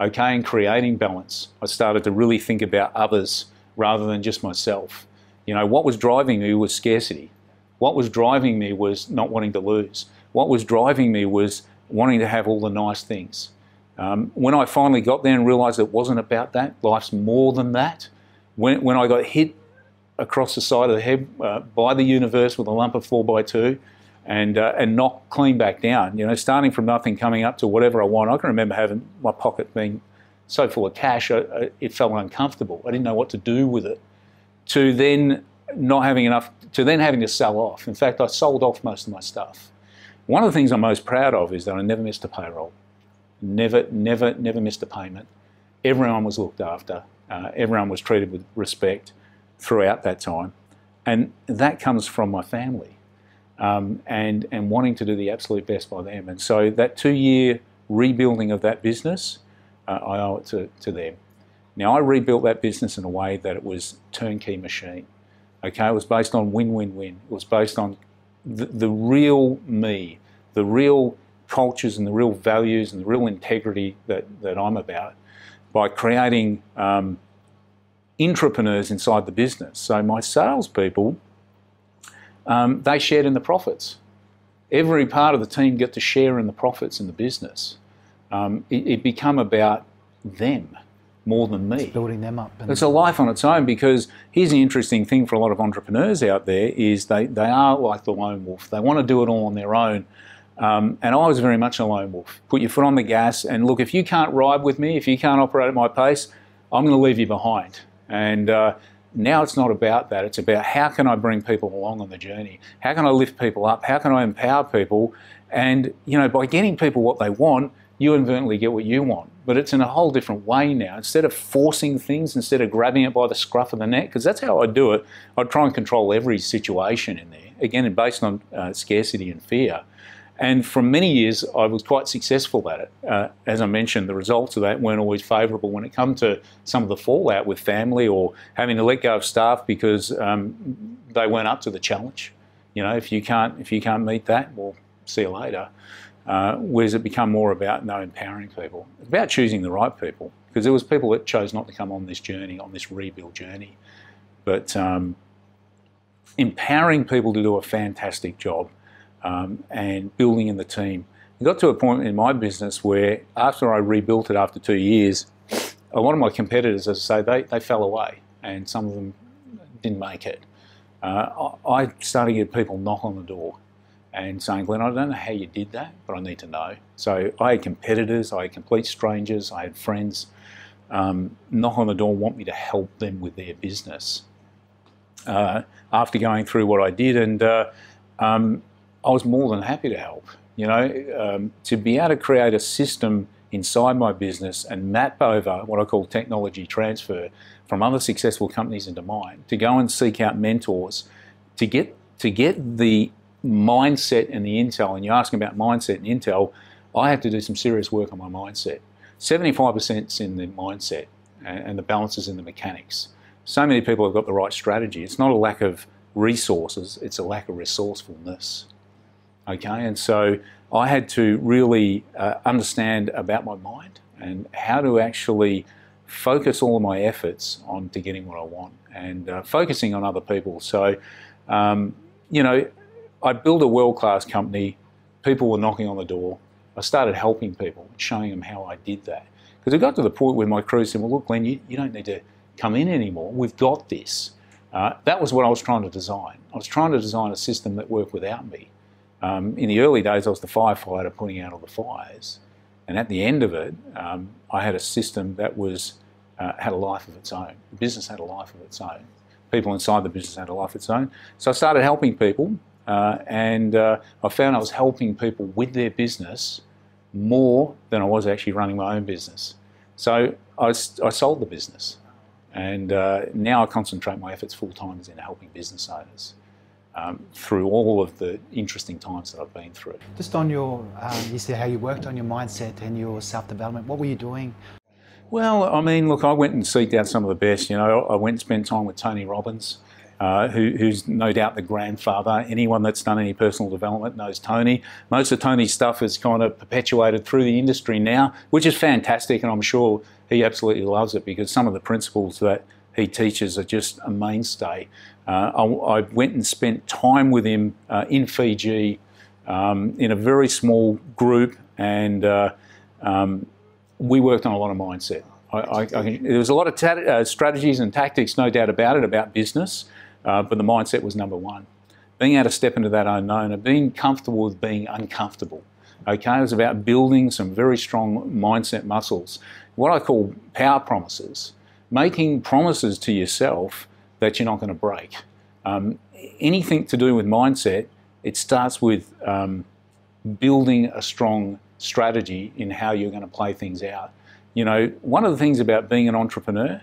S1: Okay, in creating balance, I started to really think about others rather than just myself. You know, what was driving me was scarcity. What was driving me was not wanting to lose. What was driving me was wanting to have all the nice things. Um, when I finally got there and realised it wasn't about that, life's more than that. When, when I got hit across the side of the head uh, by the universe with a lump of 4x2 and, uh, and knocked clean back down, you know, starting from nothing, coming up to whatever I want. I can remember having my pocket being so full of cash, I, I, it felt uncomfortable. I didn't know what to do with it. To then not having enough, to then having to sell off. In fact, I sold off most of my stuff. One of the things I'm most proud of is that I never missed a payroll. Never, never, never missed a payment. Everyone was looked after. Uh, everyone was treated with respect throughout that time. And that comes from my family um, and, and wanting to do the absolute best by them. And so that two year rebuilding of that business, uh, I owe it to, to them. Now, I rebuilt that business in a way that it was turnkey machine. Okay, it was based on win win win. It was based on the, the real me, the real cultures and the real values and the real integrity that, that I'm about by creating um, entrepreneurs inside the business. So my salespeople, um, they shared in the profits. Every part of the team get to share in the profits in the business. Um, it, it become about them more than me.
S2: It's building them up.
S1: it's a life on its own because here's the interesting thing for a lot of entrepreneurs out there is they, they are like the lone wolf. They want to do it all on their own. Um, and I was very much a lone wolf. Put your foot on the gas and look, if you can't ride with me, if you can't operate at my pace, I'm going to leave you behind. And uh, now it's not about that. It's about how can I bring people along on the journey? How can I lift people up? How can I empower people? And, you know, by getting people what they want, you inadvertently get what you want. But it's in a whole different way now. Instead of forcing things, instead of grabbing it by the scruff of the neck, because that's how I do it, I try and control every situation in there. Again, based on uh, scarcity and fear. And for many years, I was quite successful at it. Uh, as I mentioned, the results of that weren't always favourable when it come to some of the fallout with family or having to let go of staff because um, they weren't up to the challenge. You know, if you can't if you can't meet that, well, see you later. Uh, it become more about no empowering people, it's about choosing the right people because there was people that chose not to come on this journey, on this rebuild journey, but um, empowering people to do a fantastic job um, and building in the team. It got to a point in my business where after I rebuilt it after two years, a lot of my competitors, as I say, they, they fell away and some of them didn't make it. Uh, I started to get people knock on the door and saying, Glenn, I don't know how you did that, but I need to know. So I had competitors, I had complete strangers, I had friends um, knock on the door and want me to help them with their business. Uh, after going through what I did, and uh, um, I was more than happy to help. You know, um, to be able to create a system inside my business and map over what I call technology transfer from other successful companies into mine, to go and seek out mentors, to get to get the mindset and the intel. And you're asking about mindset and intel. I had to do some serious work on my mindset. 75% is in the mindset, and the balance is in the mechanics. So many people have got the right strategy. It's not a lack of resources; it's a lack of resourcefulness. Okay, and so I had to really uh, understand about my mind and how to actually focus all of my efforts on to getting what I want and uh, focusing on other people. So, um, you know, I built a world class company. People were knocking on the door. I started helping people, showing them how I did that. Because it got to the point where my crew said, Well, look, Glenn, you, you don't need to come in anymore. We've got this. Uh, that was what I was trying to design. I was trying to design a system that worked without me. Um, in the early days, I was the firefighter putting out all the fires. And at the end of it, um, I had a system that was uh, had a life of its own. The business had a life of its own. People inside the business had a life of its own. So I started helping people, uh, and uh, I found I was helping people with their business more than I was actually running my own business. So I, I sold the business, and uh, now I concentrate my efforts full time in helping business owners um, through all of the interesting times that I've been through.
S2: Just on your, um, you said how you worked on your mindset and your self development. What were you doing?
S1: Well, I mean, look, I went and seeked out some of the best. You know, I went and spent time with Tony Robbins. Uh, who, who's no doubt the grandfather. Anyone that's done any personal development knows Tony. Most of Tony's stuff is kind of perpetuated through the industry now, which is fantastic, and I'm sure he absolutely loves it because some of the principles that he teaches are just a mainstay. Uh, I, I, went and spent time with him uh, in Fiji um, in a very small group, and uh, um, we worked on a lot of mindset. I, I, there was a lot of uh, strategies and tactics, no doubt about it, about business, uh, but the mindset was number one. Being able to step into that unknown and being comfortable with being uncomfortable. Okay, it was about building some very strong mindset muscles. What I call power promises, making promises to yourself that you're not going to break. Um, anything to do with mindset, it starts with um, building a strong strategy in how you're going to play things out. You know, one of the things about being an entrepreneur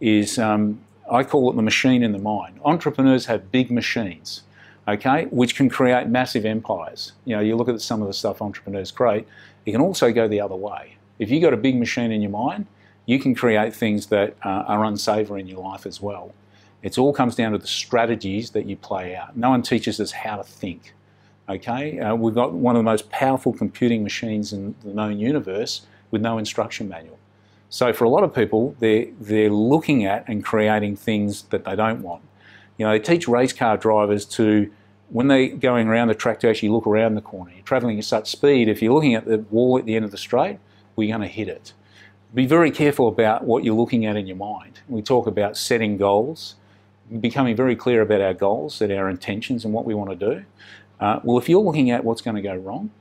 S1: is um, I call it the machine in the mind. Entrepreneurs have big machines, okay, which can create massive empires. You know, you look at some of the stuff entrepreneurs create, it can also go the other way. If you've got a big machine in your mind, you can create things that uh, are unsavory in your life as well. It all comes down to the strategies that you play out. No one teaches us how to think. Okay, uh, we've got one of the most powerful computing machines in the known universe with no instruction manual. So for a lot of people, they're, they're looking at and creating things that they don't want. You know, they teach race car drivers to, when they're going around the track, to actually look around the corner. You're travelling at such speed, if you're looking at the wall at the end of the straight, we're going to hit it. Be very careful about what you're looking at in your mind. We talk about setting goals, becoming very clear about our goals, and our intentions, and what we want to do. Uh, well, if you're looking at what's going to go wrong,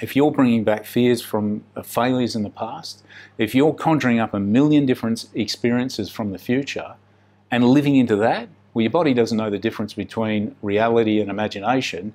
S1: if you're bringing back fears from uh, failures in the past, if you're conjuring up a million different experiences from the future and living into that, well, your body doesn't know the difference between reality and imagination,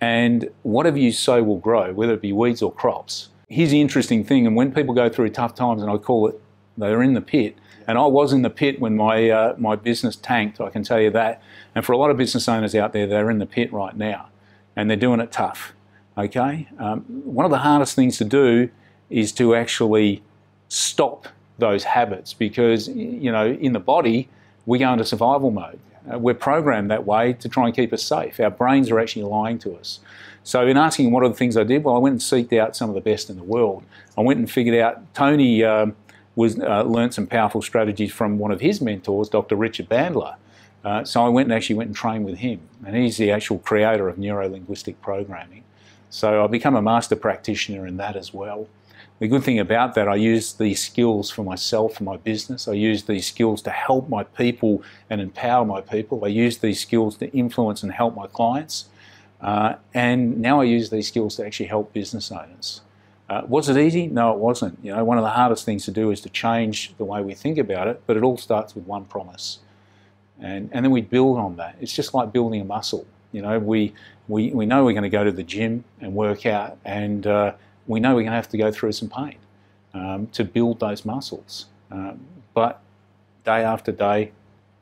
S1: and whatever you sow will grow, whether it be weeds or crops. Here's the interesting thing, and when people go through tough times, and I call it they're in the pit, and I was in the pit when my uh, my business tanked. I can tell you that. And for a lot of business owners out there, they're in the pit right now and they're doing it tough. Okay? Um, one of the hardest things to do is to actually stop those habits because, you know, in the body, we go into survival mode. Uh, we're programmed that way to try and keep us safe. Our brains are actually lying to us. So, in asking what are the things I did, well, I went and seeked out some of the best in the world. I went and figured out Tony um, was uh, learned some powerful strategies from one of his mentors, Dr. Richard Bandler. Uh, so I went and actually went and trained with him, and he's the actual creator of neuro-linguistic programming. So I've become a master practitioner in that as well. The good thing about that, I use these skills for myself, and my business. I use these skills to help my people and empower my people. I use these skills to influence and help my clients. Uh, and now I use these skills to actually help business owners. Uh, was it easy? No, it wasn't. You know, one of the hardest things to do is to change the way we think about it, but it all starts with one promise. And, and then we build on that. It's just like building a muscle. You know, we, we, we know we're going to go to the gym and work out, and uh, we know we're going to have to go through some pain um, to build those muscles. Um, but day after day,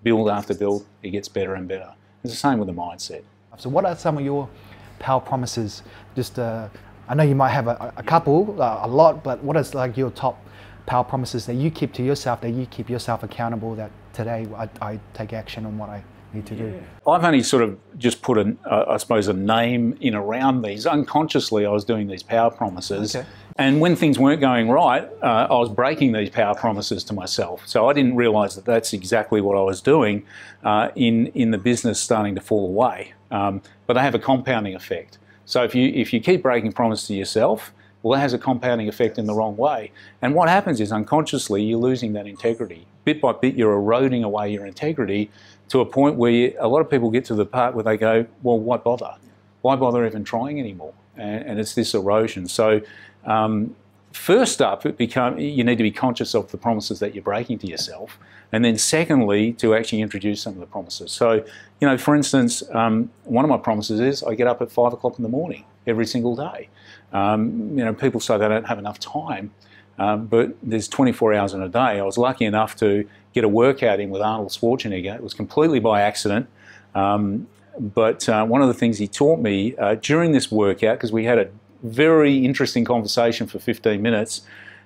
S1: build after build, it gets better and better. It's the same with the mindset.
S2: So, what are some of your power promises? Just, uh, I know you might have a, a couple, uh, a lot, but what is like your top power promises that you keep to yourself, that you keep yourself accountable, that today I, I take action on what I need to do.
S1: I've only sort of just put, a, uh, I suppose, a name in around these. Unconsciously, I was doing these power promises. Okay. And when things weren't going right, uh, I was breaking these power promises to myself. So I didn't realise that that's exactly what I was doing uh, in, in the business starting to fall away. Um, but they have a compounding effect. So if you, if you keep breaking promises to yourself, well, that has a compounding effect in the wrong way. And what happens is unconsciously you're losing that integrity. Bit by bit, you're eroding away your integrity to a point where you, a lot of people get to the part where they go, well, why bother? Why bother even trying anymore? And, and it's this erosion. So, um, first up, it become, you need to be conscious of the promises that you're breaking to yourself. And then, secondly, to actually introduce some of the promises. So, you know, for instance, um, one of my promises is I get up at five o'clock in the morning every single day. Um, you know, people say they don't have enough time, um, but there's 24 hours in a day. I was lucky enough to get a workout in with Arnold Schwarzenegger. It was completely by accident. Um, but uh, one of the things he taught me uh, during this workout, because we had a very interesting conversation for 15 minutes,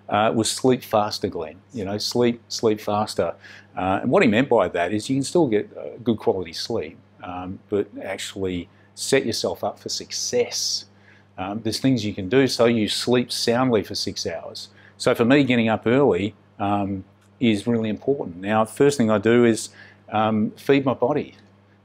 S1: uh, was sleep faster, Glenn. You know, sleep, sleep faster. Uh, and what he meant by that is you can still get uh, good quality sleep, um, but actually set yourself up for success. Um, there's things you can do so you sleep soundly for six hours. So for me, getting up early um, is really important. Now, first thing I do is um, feed my body.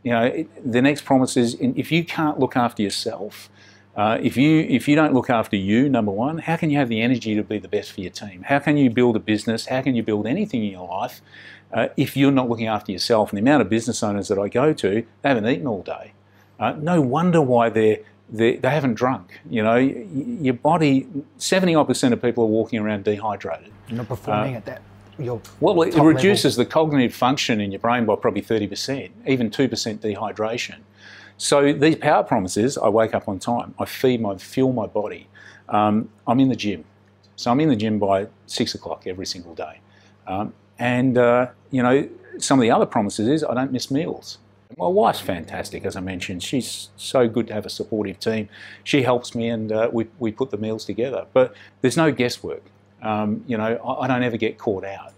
S1: You know, it, the next promise is if you can't look after yourself, uh, if you if you don't look after you, number one, how can you have the energy to be the best for your team? How can you build a business? How can you build anything in your life uh, if you're not looking after yourself? And the amount of business owners that I go to, they haven't eaten all day. Uh, no wonder why they're, they have not drunk. You know, your body. Seventy odd percent of people are walking around dehydrated.
S2: You're not performing uh, at that.
S1: well, it reduces level. the cognitive function in your brain by probably 30%, even 2% dehydration. So these power promises, I wake up on time, I feed my, fuel my body. Um, I'm in the gym. So I'm in the gym by six o'clock every single day. Um, and, uh, you know, some of the other promises is I don't miss meals. My wife's fantastic, as I mentioned. She's so good to have a supportive team. She helps me and uh, we, we put the meals together. But there's no guesswork. Um, you know, I, I, don't ever get caught out.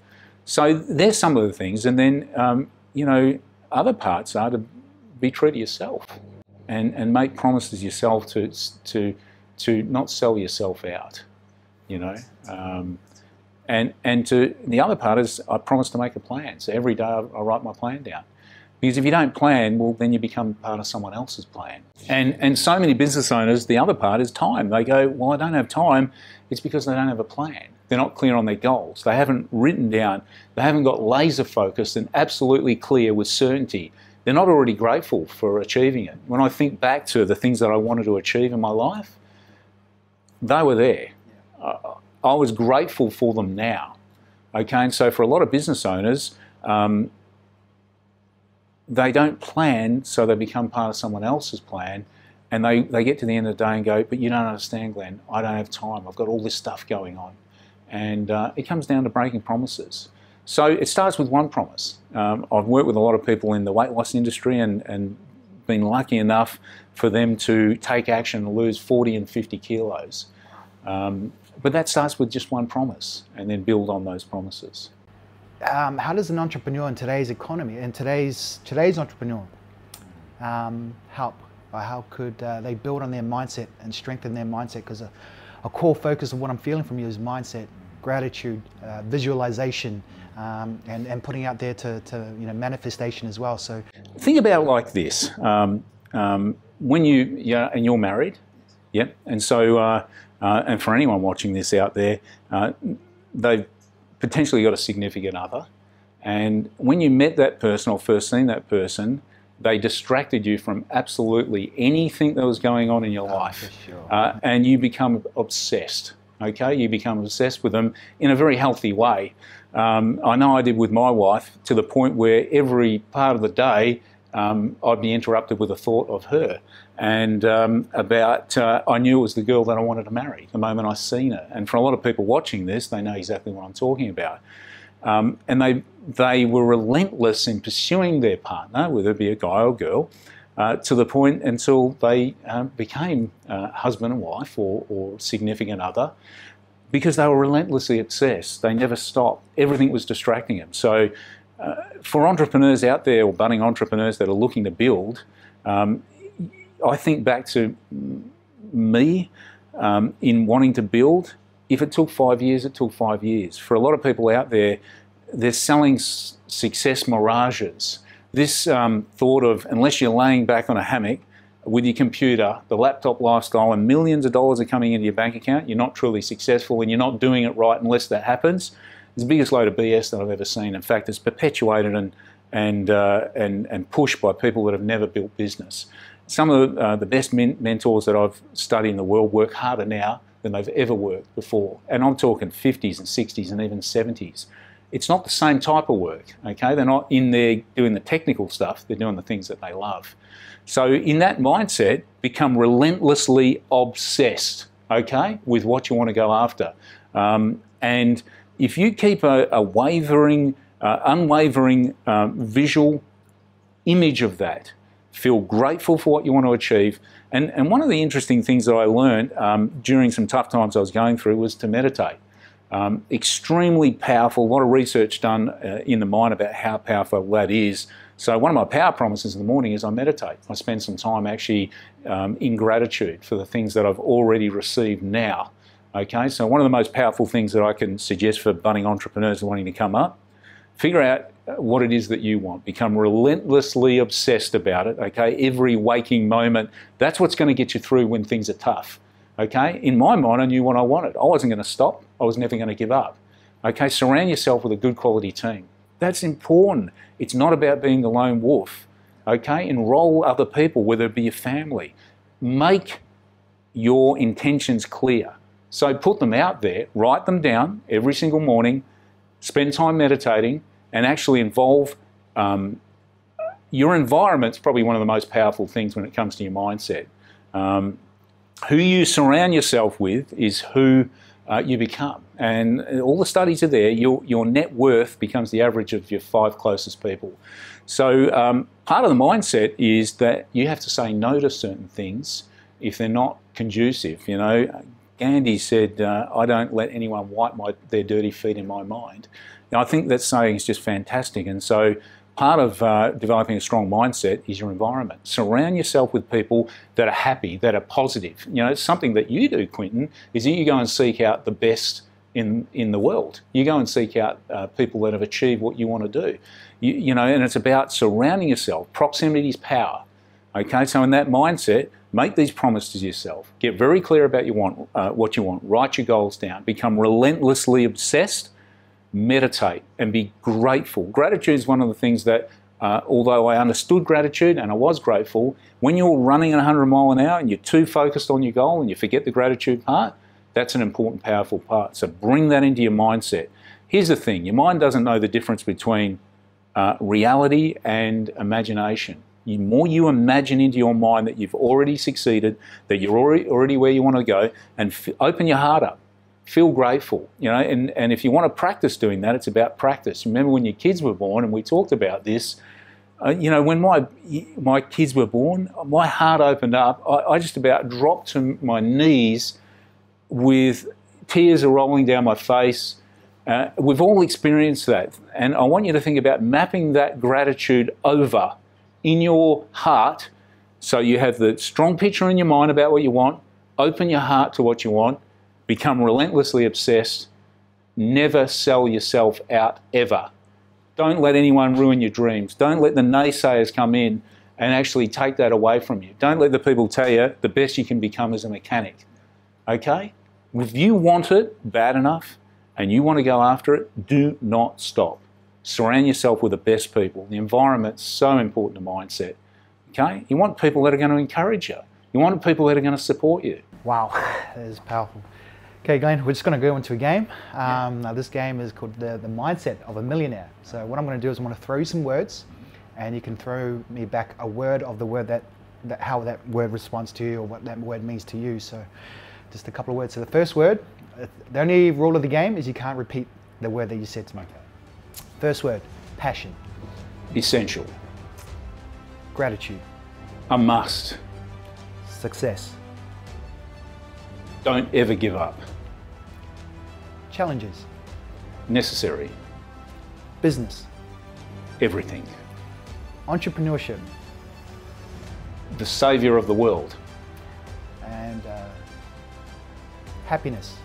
S1: So there's some of the things. And then, um, you know, other parts are to be true to yourself and, and make promises yourself to, to, to not sell yourself out, you know. Um, and, and to, the other part is I promise to make a plan. So every day I, I write my plan down. Because if you don't plan, well, then you become part of someone else's plan. And, and so many business owners, the other part is time. They go, well, I don't have time. It's because they don't have a plan. They're not clear on their goals. They haven't written down, they haven't got laser focused and absolutely clear with certainty they're not already grateful for achieving it. When I think back to the things that I wanted to achieve in my life, they were there. Uh, I was grateful for them now. Okay, and so for a lot of business owners, um, they don't plan, so they become part of someone else's plan, and they, they get to the end of the day and go, But you don't understand, Glenn, I don't have time, I've got all this stuff going on. And uh, it comes down to breaking promises. So it starts with one promise. Um, I've worked with a lot of people in the weight loss industry and, and been lucky enough for them to take action and lose 40 and 50 kilos. Um, but that starts with just one promise and then build on those promises.
S2: Um, how does an entrepreneur in today's economy, in today's, today's entrepreneur, um, help? Or how could uh, they build on their mindset and strengthen their mindset? Because a, a core focus of what I'm feeling from you is mindset, gratitude, uh, visualization, um, and, and putting out there to, to you know manifestation as well. So
S1: think about it like this: um, um, when you yeah, and you're married, yeah, and so uh, uh, and for anyone watching this out there, uh, they've potentially got a significant other, and when you met that person or first seen that person. They distracted you from absolutely anything that was going on in your oh, life, sure. Uh, and you become obsessed. Okay, you become obsessed with them in a very healthy way. Um, I know I did with my wife to the point where every part of the day um, I'd be interrupted with a thought of her and um, about uh, I knew it was the girl that I wanted to marry the moment I seen her. And for a lot of people watching this, they know exactly what I'm talking about. Um, and they they were relentless in pursuing their partner, whether it be a guy or girl, uh, to the point until they uh, became uh, husband and wife or, or significant other because they were relentlessly obsessed. They never stopped. Everything was distracting them. So, uh, for entrepreneurs out there or budding entrepreneurs that are looking to build, um, I think back to me um, in wanting to build. If it took five years, it took five years. For a lot of people out there, they're selling success mirages. This um, thought of unless you're laying back on a hammock with your computer, the laptop lifestyle, and millions of dollars are coming into your bank account, you're not truly successful and you're not doing it right unless that happens. It's the biggest load of BS that I've ever seen. In fact, it's perpetuated and, and, uh, and, and pushed by people that have never built business. Some of the, uh, the best men- mentors that I've studied in the world work harder now than they've ever worked before. And I'm talking 50s and 60s and even 70s. It's not the same type of work, okay? They're not in there doing the technical stuff, they're doing the things that they love. So, in that mindset, become relentlessly obsessed, okay, with what you want to go after. Um, and if you keep a, a wavering, uh, unwavering um, visual image of that, feel grateful for what you want to achieve. And, and one of the interesting things that I learned um, during some tough times I was going through was to meditate. Um, extremely powerful, a lot of research done uh, in the mind about how powerful that is. So, one of my power promises in the morning is I meditate. I spend some time actually um, in gratitude for the things that I've already received now. Okay, so one of the most powerful things that I can suggest for budding entrepreneurs wanting to come up, figure out what it is that you want. Become relentlessly obsessed about it, okay? Every waking moment. That's what's going to get you through when things are tough. Okay? In my mind, I knew what I wanted. I wasn't going to stop. I was never going to give up. Okay? Surround yourself with a good quality team. That's important. It's not about being the lone wolf. Okay? Enroll other people, whether it be your family. Make your intentions clear. So put them out there, write them down every single morning, spend time meditating, and actually involve um, your environment's probably one of the most powerful things when it comes to your mindset. Um, who you surround yourself with is who uh, you become. And all the studies are there. Your, your net worth becomes the average of your five closest people. So um, part of the mindset is that you have to say no to certain things if they're not conducive. You know, Gandhi said, uh, "I don't let anyone wipe my, their dirty feet in my mind." And I think that saying is just fantastic. And so part of uh, developing a strong mindset is your environment. Surround yourself with people that are happy, that are positive. You know, it's something that you do, Quinton, is that you go and seek out the best in, in the world. You go and seek out uh, people that have achieved what you want to do. You, you know, and it's about surrounding yourself. Proximity is power. Okay, so in that mindset, make these promises to yourself. Get very clear about you want, uh, what you want. Write your goals down. Become relentlessly obsessed meditate and be grateful. Gratitude is one of the things that, uh, although I understood gratitude and I was grateful, when you're running at 100 mile an hour and you're too focused on your goal and you forget the gratitude part, that's an important, powerful part. So bring that into your mindset. Here's the thing your mind doesn't know the difference between uh, reality and imagination. The more you imagine into your mind that you've already succeeded, that you're already, where you want to go, and f- open your heart up feel grateful, you know, and, and if you want to practice doing that, it's about practice. Remember when your kids were born, and we talked about this, uh, you know, when my my kids were born, my heart opened up. I, I, just about dropped to my knees with tears are rolling down my face. Uh, we've all experienced that. And I want you to think about mapping that gratitude over in your heart so you have the strong picture in your mind about what you want, open your heart to what you want, become relentlessly obsessed, never sell yourself out ever. Don't let anyone ruin your dreams. Don't let the naysayers come in and actually take that away from you. Don't let the people tell you the best you can become is a mechanic. Okay? If you want it bad enough and you want to go after it, do not stop. Surround yourself with the best people. The environment's so important to mindset. Okay? You want people that are going to encourage you. You want people that are going to support you.
S2: Wow, that is powerful. Okay, Glenn, we're just going to go into a game. Um, now, this game is called the, the Mindset of a Millionaire. So, what I'm going to do is I'm going to throw you some words, and you can throw me back a word of the word that, that how that word responds to you or what that word means to you. So, just a couple of words. So, the first word, uh, the only rule of the game is you can't repeat the word that you said to me. First word, passion.
S1: Essential.
S2: Gratitude.
S1: A must.
S2: Success.
S1: Don't ever give up.
S2: Challenges.
S1: Necessary.
S2: Business.
S1: Everything.
S2: Entrepreneurship.
S1: The savior of the world.
S2: And uh, happiness.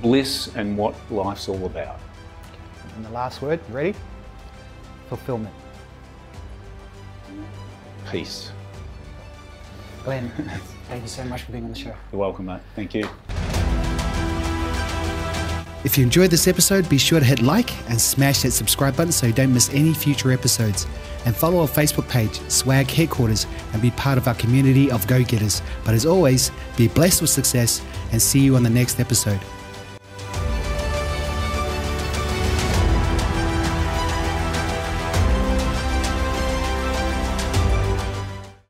S1: Bliss and what life's all about.
S2: And the last word, ready? Fulfillment.
S1: Peace.
S2: Glenn, thank you so much for being on the show.
S1: You're welcome, mate. Thank you.
S2: If you enjoyed this episode, be sure to hit like and smash that subscribe button so you don't miss any future episodes. And follow our Facebook page, Swag Headquarters, and be part of our community of go getters. But as always, be blessed with success and see you on the next episode.